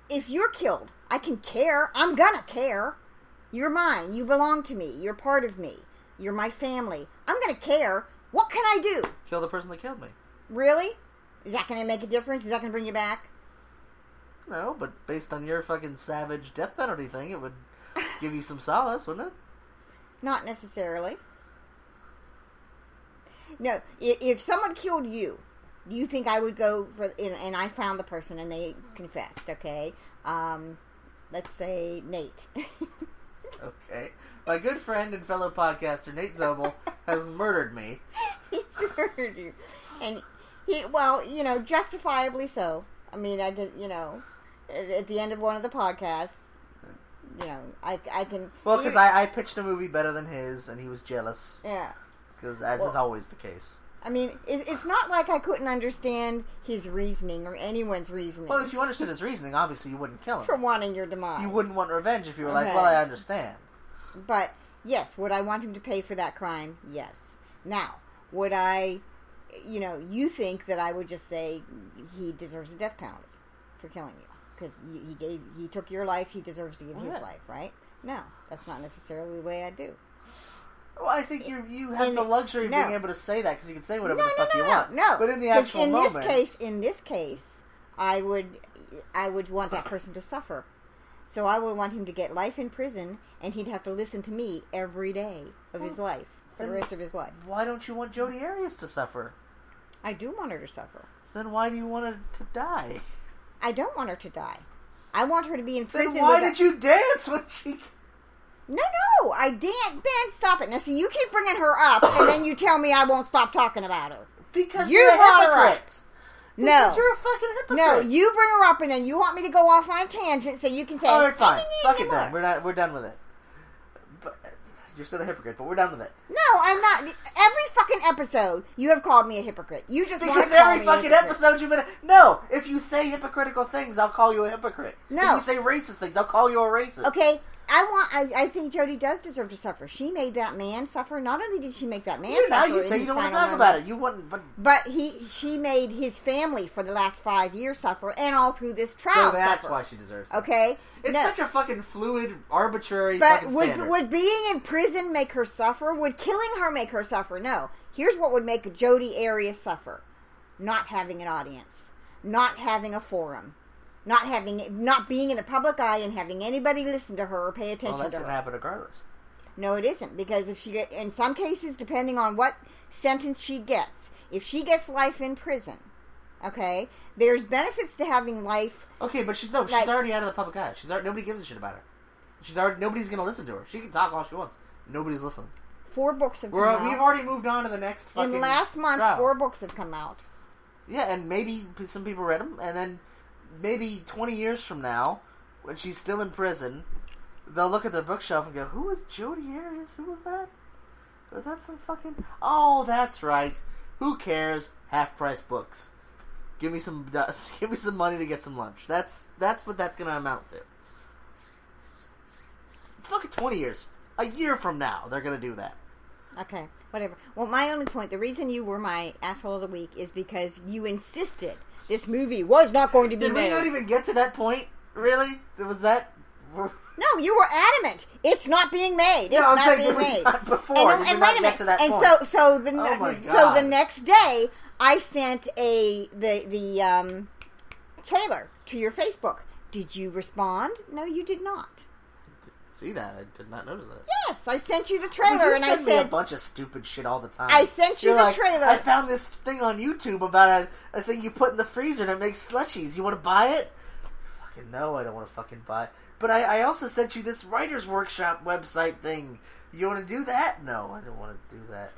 if you're killed, I can care. I'm gonna care. You're mine. You belong to me. You're part of me. You're my family. I'm gonna care. What can I do? kill the person that killed me. Really? Is that gonna make a difference? Is that gonna bring you back? No, but based on your fucking savage death penalty thing, it would give you some solace, wouldn't it? Not necessarily. No, if someone killed you, do you think I would go for? And, and I found the person, and they confessed. Okay, um, let's say Nate. Okay. My good friend and fellow podcaster Nate Zobel has murdered me. he murdered you, and he well, you know, justifiably so. I mean, I did, you know, at, at the end of one of the podcasts, you know, I I can Well, because I, I pitched a movie better than his, and he was jealous. yeah. Because as is always the case. I mean, it, it's not like I couldn't understand his reasoning or anyone's reasoning Well, if you understood his reasoning, obviously you wouldn't kill him. for wanting your demise. You wouldn't want revenge if you were like, well, I understand. But yes, would I want him to pay for that crime? Yes. Now, would I, you know, you think that I would just say he deserves a death penalty for killing you because he gave, he took your life, he deserves to give Well, his life, right? No, that's not necessarily the way I do. Well, I think you you have In the luxury of no. being able to say that because you can say whatever no, the fuck no, you no, want. no. But in the actual in moment, this case, in this case, I would, I would want that person to suffer. So I would want him to get life in prison, and he'd have to listen to me every day of his life for the rest of his life. why don't you want Jodi Arias to suffer? I do want her to suffer. Then why do you want her to die? I don't want her to die. I want her to be in prison. Then why with a- did you dance when she? No, no, I didn't. Ben, stop it. Now, see, you keep bringing her up, and then you tell me I won't stop talking about her. Because You you are a brought her up. hypocrite. No. Because you're a fucking hypocrite. No, you bring her up, and then you want me to go off on a tangent so you can say, All right, fine. Fuck it then. We're not. We're done with it. But you're still a hypocrite. But we're done with it. No, I'm not. Every fucking episode, you have called me a hypocrite. You just want Because every fucking episode you've been. No, if you say hypocritical things, I'll call you a hypocrite. No. If you say racist things, I'll call you a racist. Okay, I want. I, I think Jodi does deserve to suffer. She made that man suffer. Not only did she make that man You, now suffer, you say you don't want to talk about it. You wouldn't. But But he, she made his family for the last five years suffer, and all through this trial. so that's suffer. why she deserves it. Okay, It's No. such a fucking fluid, arbitrary But would standard. would being in prison make her suffer? Would killing her make her suffer? No. Here's what would make Jodi Arias suffer: not having an audience, not having a forum, not having, not being in the public eye, and having anybody listen to her or pay attention well, that's to her. happen regardless. No, it isn't because if she get in some cases, depending on what sentence she gets, if she gets life in prison, okay, there's benefits to having life. Okay, but she's no, she's already out of the public eye. She's already, nobody gives a shit about her. She's already nobody's gonna listen to her. She can talk all she wants. Nobody's listening. Four books have We're come we've already moved on to the next. Fucking In last month, trial. four books have come out. Yeah, and maybe some people read them, and then maybe twenty years from now, when she's still in prison, they'll look at their bookshelf and go, "Who was Jodi Arias? Who was that? Was that some fucking? Oh, that's right. Who cares? Half price books. Give me some. Give me some money to get some lunch. That's that's what that's gonna amount to. Fucking twenty years, a year from now, they're gonna do that. Okay, whatever. Well, my only point, the reason you were my asshole of the week is because you insisted this movie was not going to be made. Did we not even get to that point? Really? Was that? No, you were adamant. It's not being made. It's No, not being made. not before? And, and wait a minute. to that and point? so, so the Oh so the next day, I sent a the the um, trailer to your Facebook. Did you respond? No, you did not. See that? I did not notice that. Yes, I sent you the Well, trailer, you and I send me a bunch of stupid shit all the time. I sent you You're the like, trailer. I found this thing on YouTube about a, a thing you put in the freezer and it makes slushies. You want to buy it? Fucking no, I don't want to fucking buy it. But I, I also sent you this writer's workshop website thing. You want to do that? No, I don't want to do that.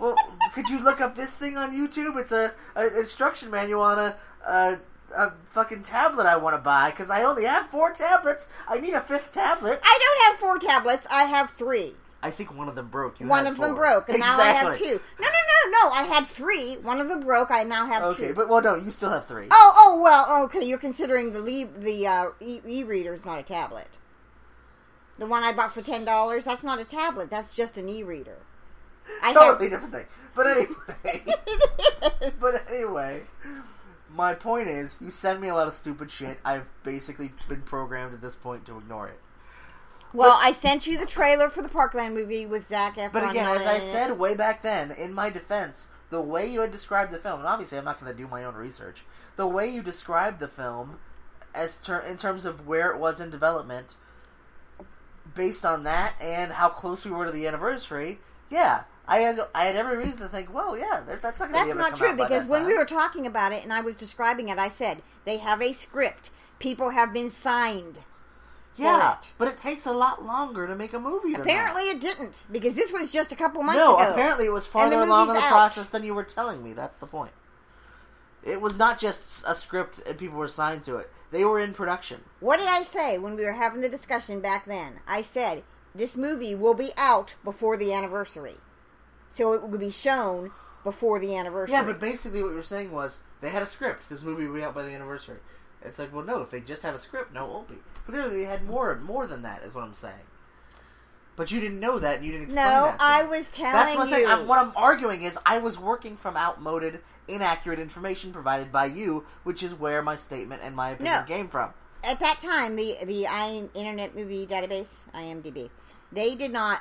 Well, could you look up this thing on YouTube? It's a an instruction manual on a a, a fucking tablet I want to buy because I only have four tablets. I need a fifth tablet. I don't have four tablets. I have three. I think one of them broke. You one of them broke, and exactly. now I have two. No, no, no, no. I had three. One of them broke. I now have Okay, two. but well, no, you still have three. Oh, oh, well, okay. You're considering the le- the uh, e- e-reader is not a tablet. The one I bought for ten dollars, that's not a tablet. That's just an e-reader. I totally different thing. But anyway, but anyway, my point is, you send me a lot of stupid shit. I've basically been programmed at this point to ignore it. well, I sent you the trailer for the Parkland movie with Zac Efron. But again, as I said way back then, in my defense, the way you had described the film, and obviously I'm not going to do my own research, the way you described the film, as ter- in terms of where it was in development, based on that and how close we were to the anniversary, yeah, I had I had every reason to think, well, yeah, that's not going to be That's not true because when we were talking about it and I was describing it, I said they have a script. People have been signed. yeah, it. but it takes a lot longer to make a movie. Than Apparently, that. it didn't because this was just a couple months no, ago. apparently it was farther the along in the out. process than you were telling me. That's the point. It was not just a script and people were signed to it. They were in production. What did I say when we were having the discussion back then? I said this movie will be out before the anniversary, so it would be shown before the anniversary. Yeah, but basically what you were saying was they had a script. This movie will be out by the anniversary. It's like, well, no, if they just have a script, no, it won't be. Clearly, they had more more than that. Is what I'm saying. But you didn't know that, and you didn't explain no, that. to I me. was telling That's what I'm saying. I'm, what I'm arguing is I was working from outmoded, inaccurate information provided by you, which is where my statement and my opinion No. came from. At that time, the the I, Internet Movie Database (IMDb), they did not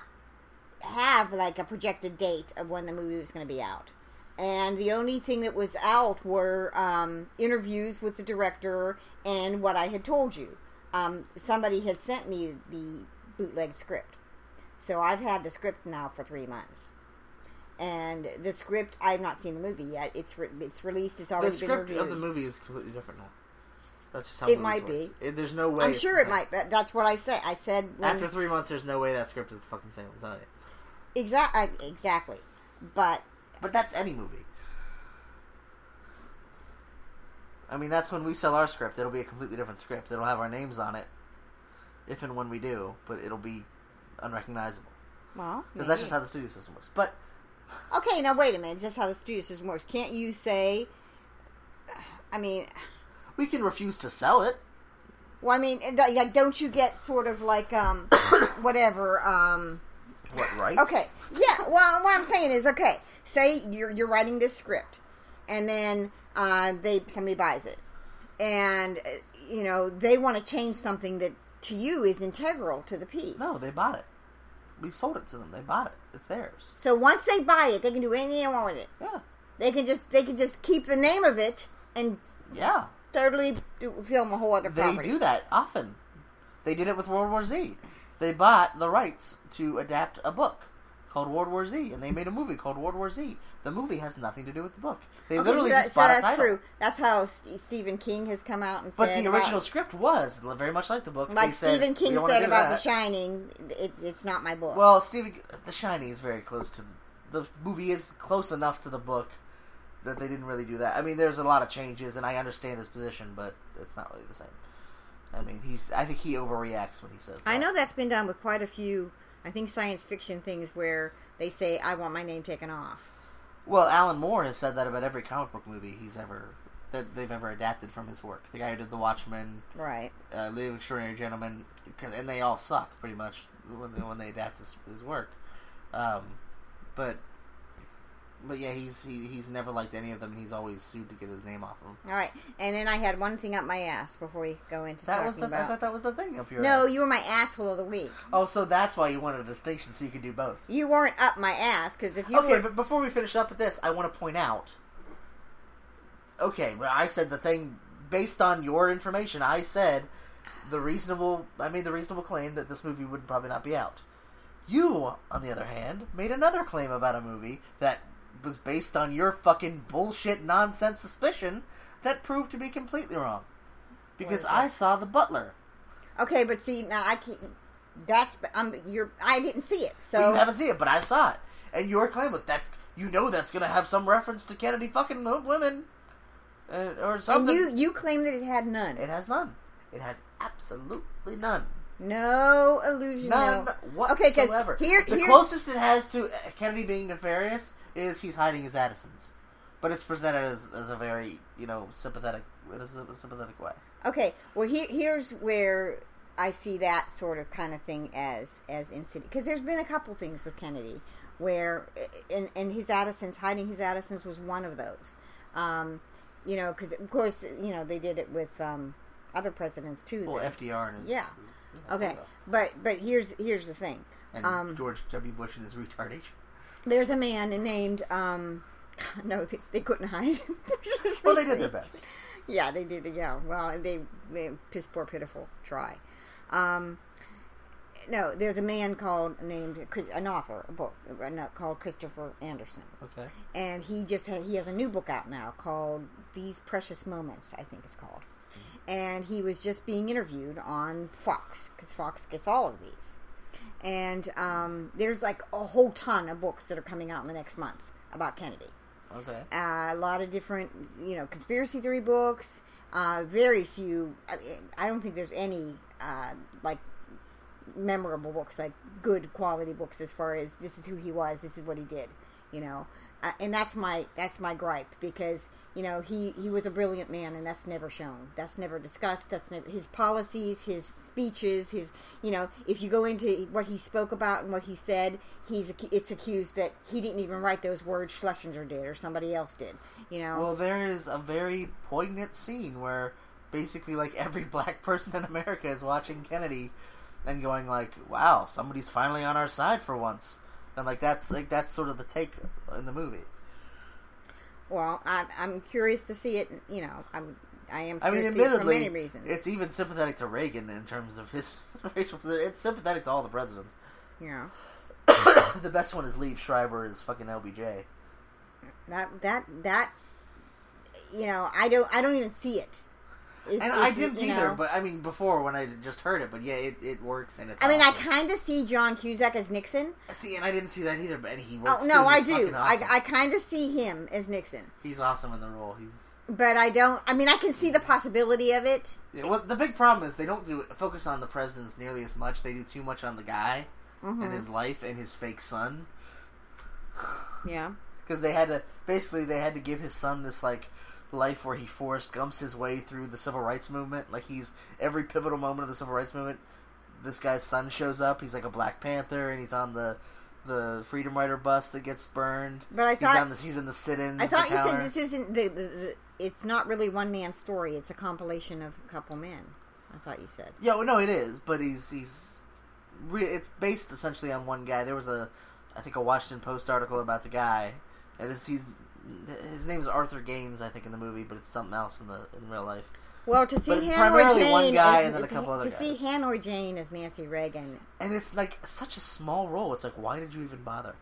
have like a projected date of when the movie was going to be out. And the only thing that was out were um, interviews with the director and what I had told you. Um, somebody had sent me the bootleg script. So I've had the script now for three months. And the script, I've not seen the movie yet. It's re- it's released. It's already The script reviewed. of the movie is completely different now. That's just how It might work. be. It- there's no way. I'm sure it might. That, that's what I said. I said After three months, there's no way that script is the fucking same. I'm telling you. Exactly. Exactly. But But that's any movie. I mean, that's when we sell our script. It'll be a completely different script. It'll have our names on it, if and when we do, but it'll be unrecognizable well, because that's just how the studio system works. But Okay, now wait a minute. Just how the studio system works. Can't you say? I mean, we can refuse to sell it. well, I mean, like, don't you get sort of like um, whatever um. What rights? Okay, yeah. Well, what I'm saying is, okay. Say you're you're writing this script, and then uh, they somebody buys it, and uh, you know they want to change something that to you is integral to the piece. No, they bought it. We sold it to them. They bought it. It's theirs. So once they buy it, they can do anything they want with it. Yeah. They can just they can just keep the name of it and Yeah. totally do, film a whole other They property. do that often. They did it with World War Z. they bought the rights to adapt a book called World War Z, and they made a movie called World War Z. The movie has nothing to do with the book. They Okay, literally so that- just so that's a title. true. That's how S- Stephen King has come out and But said. But the original about- script was very much like the book. like said, Stephen "We King said about that." The Shining, it, it's not my book. Well, Stephen, The Shining is very close to the, the movie. is close enough to the book that they didn't really do that. I mean, there's a lot of changes, and I understand his position, but it's not really the same. I mean, he's. I think he overreacts when he says. That. I know that's been done with quite a few. I think science fiction things where they say, "I want my name taken off." Well, Alan Moore has said that about every comic book movie he's ever that they've ever adapted from his work. The guy who did The Watchmen, Right. uh, League of Extraordinary Gentlemen, and they all suck pretty much when they, when they adapt his, his work. Um, but but yeah, he's he, he's never liked any of them. He's always sued to get his name off them. All right. And then I had one thing up my ass before we go into That talking was the I thought that was the thing up your no, ass. you were my asshole of the week. Oh, so that's why you wanted a distinction so you could do both. You weren't up my ass because if you Okay, were, but before we finish up with this, I want to point out. Okay, but I said the thing based on your information. I said the reasonable. I made the reasonable claim that this movie would probably not be out. You, on the other hand, made another claim about a movie that was based on your fucking bullshit nonsense suspicion that proved to be completely wrong. Because I saw the Butler. okay, but see now I can't. That's I'm you're I didn't see it, so Well, you haven't seen it, but I saw it, and your claim was that's you know that's gonna have some reference to Kennedy fucking women, uh, or and something. you you claim that it had none. It has none. It has absolutely none. no illusion. None no. Okay, whatsoever. here the here's closest it has to uh, Kennedy being nefarious is he's hiding his Addison's, but it's presented as, as a very you know sympathetic, is a sympathetic way. Okay, well here, here's where I see that sort of kind of thing as as incident because there's been a couple things with Kennedy where and and his Addison's hiding his Addison's was one of those. Um, you know, because of course you know they did it with um, other presidents too. Well, then. FDR and his Yeah. Okay, but but here's here's the thing. and Um, George W. Bush and his retardation. There's a man named um, no, they, they couldn't hide. Well, they did their best. Yeah, they did. Yeah, well, they, they piss poor pitiful try. Um, no, there's a man called named an author, a book called Christopher Andersen, Okay. and he just had, he has a new book out now called These Precious Moments, I think it's called, and he was just being interviewed on Fox because Fox gets all of these, and um, there's like a whole ton of books that are coming out in the next month about Kennedy Okay. uh, a lot of different, you know, conspiracy theory books. Uh, very few. I, I don't think there's any uh, like memorable books, like good quality books, as far as this is who he was, this is what he did. You know, uh, and that's my that's my gripe because you know he he was a brilliant man, and that's never shown. That's never discussed. That's never his policies, his speeches, his you know. If you go into what he spoke about and what he said, he's it's accused that he didn't even write those words. Schlesinger did, or somebody else did. You know. Well, there is a very poignant scene where basically, like every black person in America is watching Kennedy and going, like, "Wow, somebody's finally on our side for once," and like that's like that's sort of the take in the movie. Well, I'm, I'm curious to see it. You know, I'm I am. I mean, see it for admittedly, many reasons. it's even sympathetic to Reagan in terms of his racial position. It's sympathetic to all the presidents. yeah. the best one is Liev Schreiber is fucking LBJ. That that that you know, I don't I don't even see it. Is- And I is it, didn't either, know- but I mean, before when I just heard it, but yeah, it, it works and it's. I mean, I kind of see John Cusack as Nixon. see, and I didn't see that either, but and he works. Oh too. no, I He's do. awesome. I I kind of see him as Nixon, He's awesome in the role. He's but I don't. I mean, I can see the possibility of it. yeah, well. The big problem is they don't do focus on the presidents nearly as much. They do too much on the guy Mhm. and his life and his fake son Yeah. because they had to basically they had to give his son this like life where he Forrest Gumps his way through the civil rights movement. Like he's every pivotal moment of the civil rights movement. This guy's son shows up. He's like a Black Panther, and he's on the the Freedom Rider bus that gets burned. But I he's thought- on the, he's in the sit-ins. I thought you said this isn't the, the, the. It's not really one man's story. It's a compilation of a couple men. I thought you said. Yeah, well, no, it is, but he's he's re- it's based essentially on one guy. There was a, I think, a Washington Post article about the guy, and this he's his name is Arthur Gaines, I think, in the movie, but it's something else in the in real life. Well, to see But Hanoi primarily Jane, one guy as, and then a couple other to see guys. Hanoi Jane as Nancy Reagan. and it's like such a small role. It's like, why did you even bother?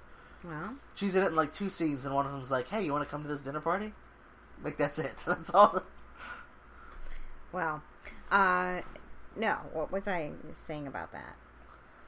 Well, She's in it in like two scenes, and one of them's like, "Hey, you want to come to this dinner party?" Like that's it. That's all. The... well, uh, no. What was I saying about that?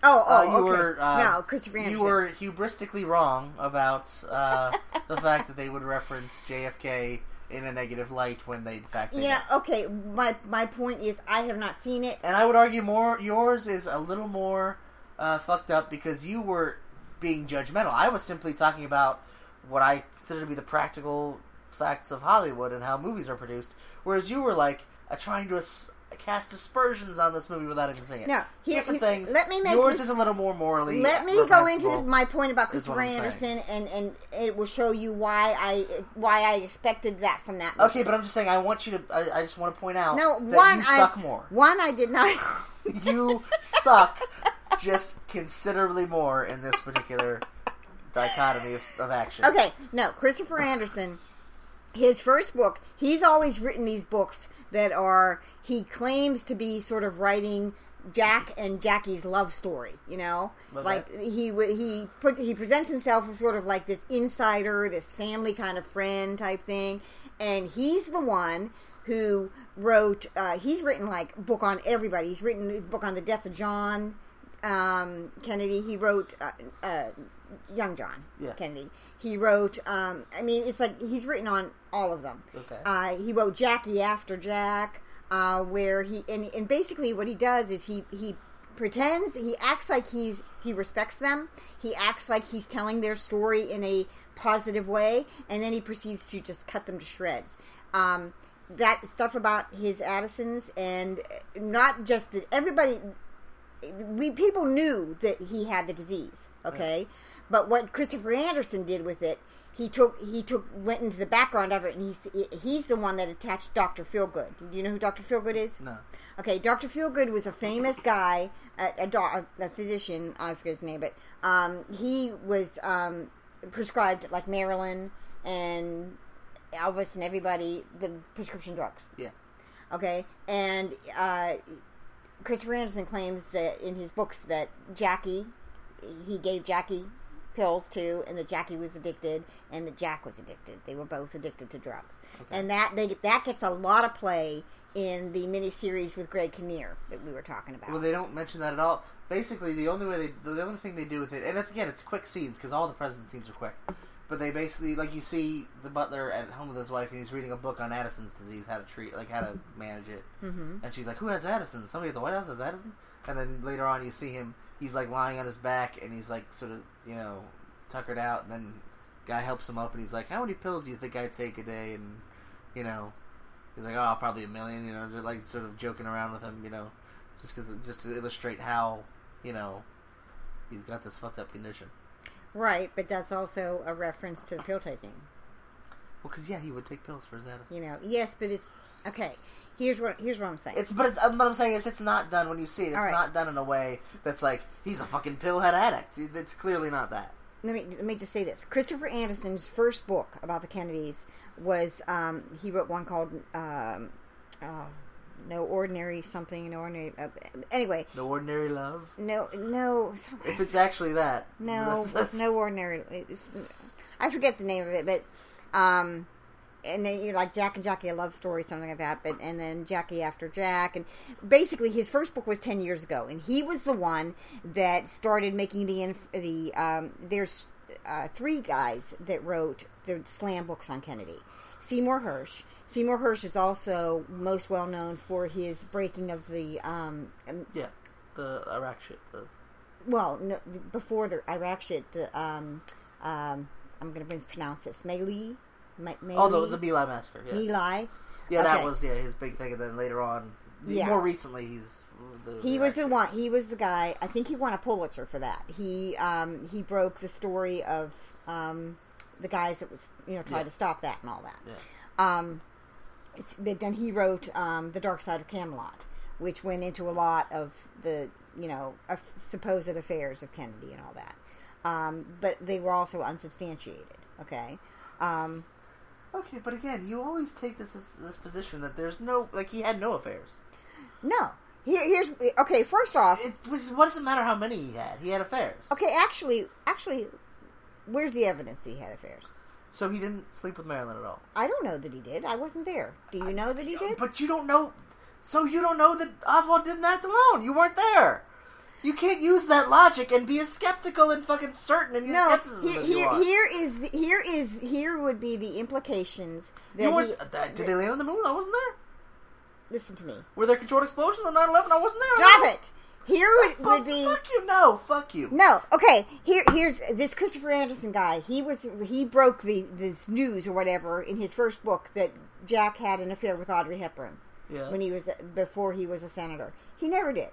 Oh, Uh, oh, you okay. were uh, no, Christopher Andersen. You were hubristically wrong about uh, the fact that they would reference JFK in a negative light when they in fact they You know, don't. okay. My my point is, I have not seen it. And I would argue more yours is a little more uh, fucked up because you were being judgmental. I was simply talking about what I consider to be the practical facts of Hollywood and how movies are produced, whereas you were like uh, trying to cast aspersions on this movie without even seeing it. No, here- different here- things. let me make yours this- is a little more morally. Let me go into reprehensible. my point about Christopher Andersen, and, and it will show you why I why I expected that from that. Movie. Okay, but I'm just saying. I want you to. I, I just want to point out no, that one you I suck more. one I did not. you suck just considerably more in this particular dichotomy of, of action. Okay, no, Christopher Andersen, his first book, he's always written these books that are, he claims to be sort of writing Jack and Jackie's love story, you know? Like he he puts he presents himself as sort of like this insider, this family kind of friend type thing, and he's the one who wrote uh, he's written like book on everybody. He's written a book on the death of John um, Kennedy. He wrote uh, uh, young John Yeah. Kennedy. He wrote. Um, I mean, it's like he's written on all of them. Okay. Uh, he wrote Jackie after Jack, uh, where he and, and basically what he does is he he pretends he acts like he's he respects them. He acts like he's telling their story in a positive way, and then he proceeds to just cut them to shreds. Um, that stuff about his Addison's and not just that everybody we people knew that he had the disease, okay? But what Christopher Andersen did with it, he took he took went into the background of it, and he's he's the one that attached Doctor Feelgood. Do you know who Doctor Feelgood is? No. Okay, Doctor Feelgood was a famous guy, a, a, a physician. I forget his name, but um, he was um, prescribed like Marilyn and Elvis and everybody the prescription drugs. Yeah. Okay, and uh, Christopher Andersen claims that in his books that Jackie, he gave Jackie pills too, and that Jackie was addicted, and that Jack was addicted. They were both addicted to drugs, and that they, that gets a lot of play in the miniseries with Greg Kinnear that we were talking about. Well, they don't mention that at all. Basically, the only way they, the only thing they do with it, and it's, again, it's quick scenes because all the president scenes are quick. But they basically, like, you see the butler at home with his wife, and he's reading a book on Addison's disease, how to treat, like, how to manage it. Mhm. And she's like, "Who has Addison's? Somebody at the White House has Addison's." And then later on, you see him. He's like lying on his back, and he's like sort of, you know, tuckered out. And then guy helps him up, and he's like, "How many pills do you think I take a day?" And you know, he's like, "Oh, probably a million. You know, just like sort of joking around with him. You know, just because just to illustrate how you know he's got this fucked up condition. right, but that's also a reference to pill taking. Well, because yeah, he would take pills for his Addison. You know, yes, but it's okay. Here's what here's what I'm saying. It's but it's uh, what I'm saying is it's not done when you see it. It's All right. not done in a way that's like he's a fucking pillhead addict. It's clearly not that. let me let me just say this. Christopher Andersen's first book about the Kennedys was um, he wrote one called um, uh, "No Ordinary Something." No ordinary. Uh, anyway, No ordinary love. no, no, If it's actually that, no, that's- that's- no ordinary. I forget the name of it, but um, and then you're like Jack and Jackie, a love story, something like that. But and then Jackie after Jack, and basically his first book was ten years ago, and he was the one that started making the inf- the um, there's uh, three guys that wrote the slam books on Kennedy. Seymour Hersh. Seymour Hersh is also most well known for his breaking of the um, um, Yeah, the Iraq shit. The, well, no, before the Iraq shit, the, um, um, I'm going to pronounce this. My Lai, My Lai, oh, the, the My Lai Massacre. Yeah, My Lai. yeah, that okay. was yeah his big thing, and then later on, Yeah. more recently, he's the, He was the one. He was the guy. I think he won a Pulitzer for that. He um, he broke the story of um, the guys that was you know tried Yeah. to stop that and all that. shit. Um, s- but then he wrote um, The Dark Side of Camelot, which went into a lot of the, you know, supposed affairs of Kennedy and all that. Um, but they were also unsubstantiated, okay? Um, Okay, but again, you always take this this position that there's no like he had no affairs. No. Here, here's okay. First off, It was, what does it matter how many he had? He had affairs. okay. Actually, actually, where's the evidence that he had affairs? So he didn't sleep with Marilyn at all. I don't know that he did. I wasn't there. Do you know that he did? But you don't know. So you don't know that Oswald didn't act alone. You weren't there. You can't use that logic and be as skeptical and fucking certain in your No. Here, you here, are. here is the, here is here would be the implications that You he, weren't, uh, did they land on the moon? I wasn't there. listen to me. Were there controlled explosions on 9-11? I wasn't there. Stop it. Here would, But would be fuck you. No, fuck you. No, okay. Here, here's this Christopher Andersen guy. He was he broke the this news or whatever in his first book that Jack had an affair with Audrey Hepburn Yeah. when he was before he was a senator. He never did.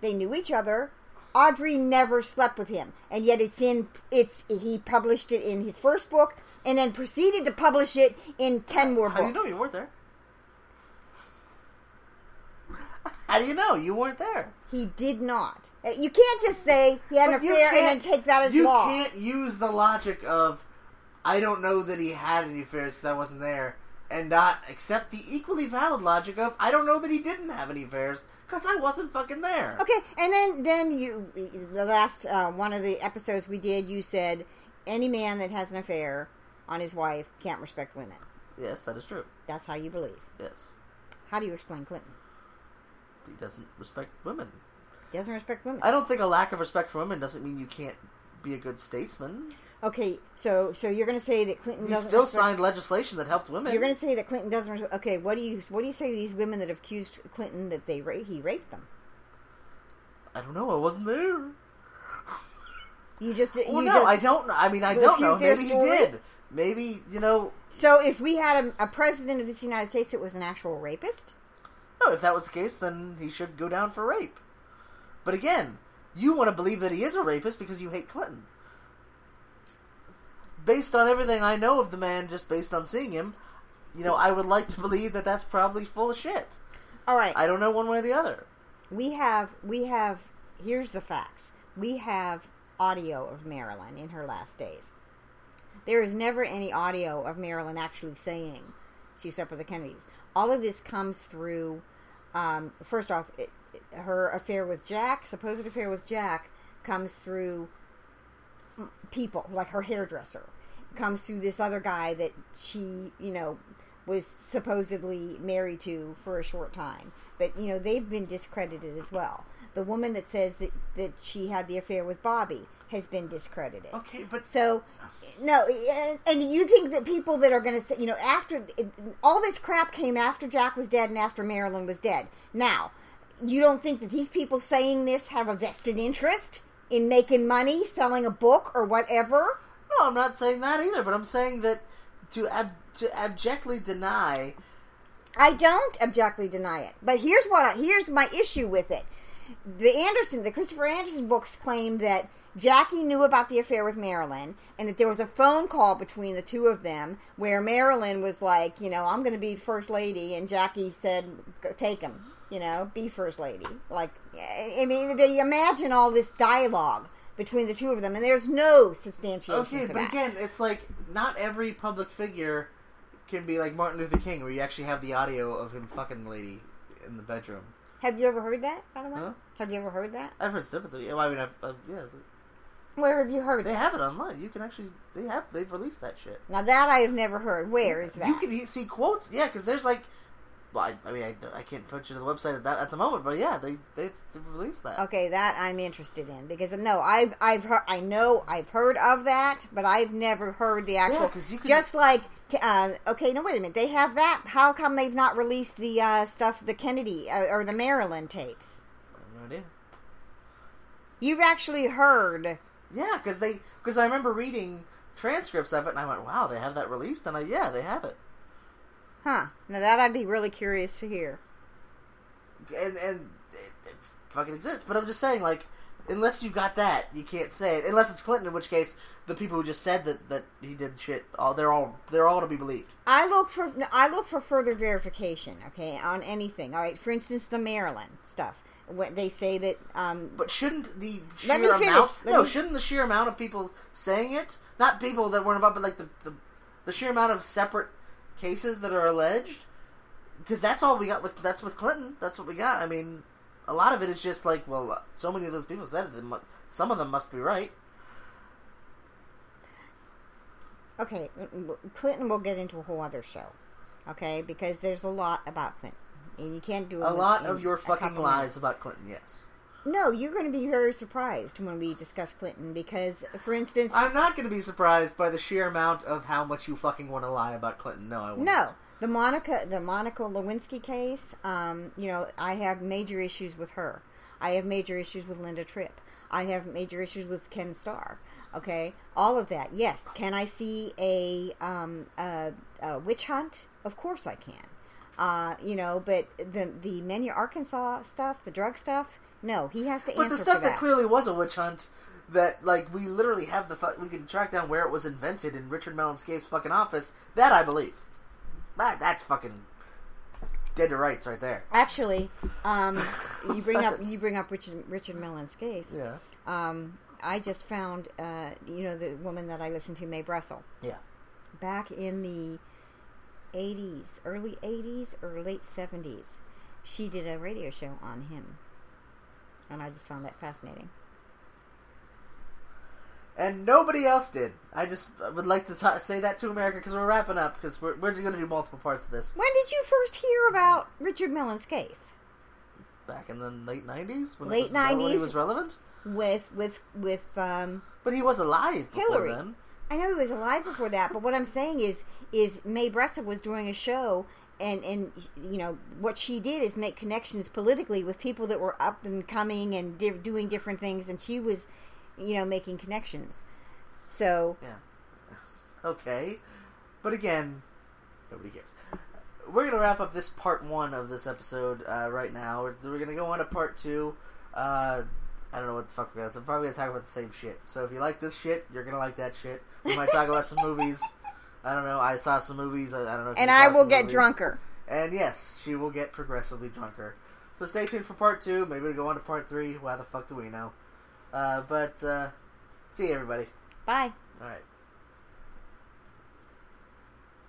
They knew each other. Audrey never slept with him, and yet it's in it's he published it in his first book, and then proceeded to publish it in ten more How books. do you know you weren't there? How do you know you weren't there? He did not. Uh, You can't just say he had an But you affair and then take that as you law. You can't use the logic of I don't know that he had any affairs because I wasn't there, and not accept the equally valid logic of I don't know that he didn't have any affairs because I wasn't fucking there. Okay, and then then you the last uh, one of the episodes we did, you said any man that has an affair on his wife can't respect women. Yes, that is true. That's how you believe. Yes, How do you explain Clinton? he doesn't respect women. He doesn't respect women. I don't think a lack of respect for women doesn't mean you can't be a good statesman. Okay, so so you're going to say that Clinton He doesn't still respect- signed legislation that helped women. You're going to say that Clinton doesn't. res- Okay, what do you what do you say to these women that have accused Clinton that they ra- he raped them? I don't know. I wasn't there. You just you Well, no, just, I don't know. I mean, I don't know. refute their Maybe he story? did. Maybe you know. So if we had a, a president of this United States that was an actual rapist, No, if that was the case, then he should go down for rape. But again, you want to believe that he is a rapist because you hate Clinton. Based on everything I know of the man, just based on seeing him, you know, I would like to believe that that's probably full of shit. all right. I don't know one way or the other. we have we have here's the facts we have audio of marilyn in her last days there is never any audio of marilyn actually saying she slept with the kennedys all of this comes through um, first off it, her affair with jack supposed affair with jack comes through people like her hairdresser comes through this other guy that she you know was supposedly married to for a short time. But you know they've been discredited as well. The woman that says that, that she had the affair with bobby has been discredited. Okay, but so no and, and you think that people that are going to say you know after all this crap came after jack was dead and after marilyn was dead. Now you don't think that these people saying this have a vested interest in making money selling a book or whatever no, I'm not saying that either. But I'm saying that to ab- to abjectly deny I don't abjectly deny it. But here's what I, here's my issue with it. The Andersen, the Christopher Andersen books claim that Jackie knew about the affair with Marilyn and that there was a phone call between the two of them where Marilyn was like, you know, I'm going to be first lady and Jackie said, take him, you know, be first lady. Like I mean, they imagine all this dialogue between the two of them and there's no substantiation Okay, but that. again, it's like not every public figure can be like Martin Luther King, where you actually have the audio of him fucking the lady in the bedroom. Have you ever heard that, by the way? Huh? Have you ever heard that? I've heard snippets of it. Well, I mean, I've, uh, yeah, it's like- Where have you heard it? they have it online. You can actually, they have, they've released that shit. Now that I have never heard. Where is that? You can see quotes, yeah, because there's like, well, I, I mean, I, I can't put you to the website at that at the moment, but yeah, they they've, they've released that. okay, that I'm interested in because no, I've I've heard I know I've heard of that, but I've never heard the actual. 'cause you can- just like uh, okay, no wait a minute, they have that. How come they've not released the uh, stuff, the Kennedy uh, or the Marilyn tapes? I have no idea. You've actually heard. Yeah, because they because I remember reading transcripts of it, and I went, wow, they have that released, and I yeah, they have it. Huh. Now that I'd be really curious to hear. and and it, it's fucking exists. But I'm just saying, like, unless you've got that, you can't say it. Unless it's Clinton, in which case the people who just said that that he did shit, all they're all they're all to be believed. I look for I look for further verification, okay, on anything. All right, for instance, the Marilyn stuff. When they say that, um, But shouldn't the sheer Let me finish. amount? Let no, me- shouldn't the sheer amount of people saying it, not people that weren't involved, but like the the, The sheer amount of separate cases that are alleged, because that's all we got with that's with Clinton. That's what we got. I mean, a lot of it is just like, well, so many of those people said it. Some of them must be right. Okay, Clinton will get into a whole other show. Okay, because there's a lot about Clinton, and you can't do it A lot of your fucking lies minutes. about Clinton. Yes, No, you're going to be very surprised when we discuss Clinton because, for instance, I'm not going to be surprised by the sheer amount of how much you fucking want to lie about Clinton. No, I won't. No, the Monica the Monica Lewinsky case. Um, you know, I have major issues with her. I have major issues with Linda Tripp. I have major issues with Ken Starr. Okay, all of that. Yes. Can I see a um, a, a witch hunt? Of course I can. Uh, you know, but the the Mena Arkansas stuff, the drug stuff. No, he has to But answer But the stuff that. that. clearly was a witch hunt, that like we literally have the fu- we can track down where it was invented in Richard Mellon Scaife's fucking office. That I believe. That that's fucking dead to rights right there. Actually, um, you bring up you bring up Richard Richard Mellon Scaife. Yeah. Um, I just found, uh, you know, the woman that I listened to, Mae Brussell, Yeah. back in the 80s, early 80s or late 70s. She did a radio show on him. And I just found that fascinating. And nobody else did. I just would like to say that to America because we're wrapping up because we're we're going to do multiple parts of this. When did you first hear about Richard Mellon Scaife? Back in the late nineties, when Late it was, when he 90s? was relevant. With, with, with, um, But he was alive before Hillary. then. I know he was alive before that, but what I'm saying is, is Mae Brussell was doing a show, and and you know what she did is make connections politically with people that were up and coming and di- doing different things, and she was, you know, making connections. So Yeah. Okay. But again, nobody cares. We're to wrap up this part one of this episode uh, right now. We're, to go on to part two. Uh, I don't know what the fuck we're going to... I'm probably to talk about the same shit. So if you like this shit, you're to like that shit. We might talk about some movies. I don't know. I saw some movies. I, I don't know. If and I will get movies. drunker. And yes, she will get progressively drunker. So stay tuned for part two. Maybe we'll go on to part three. Why the fuck do we know? Uh, but uh, see you, everybody. Bye. All right.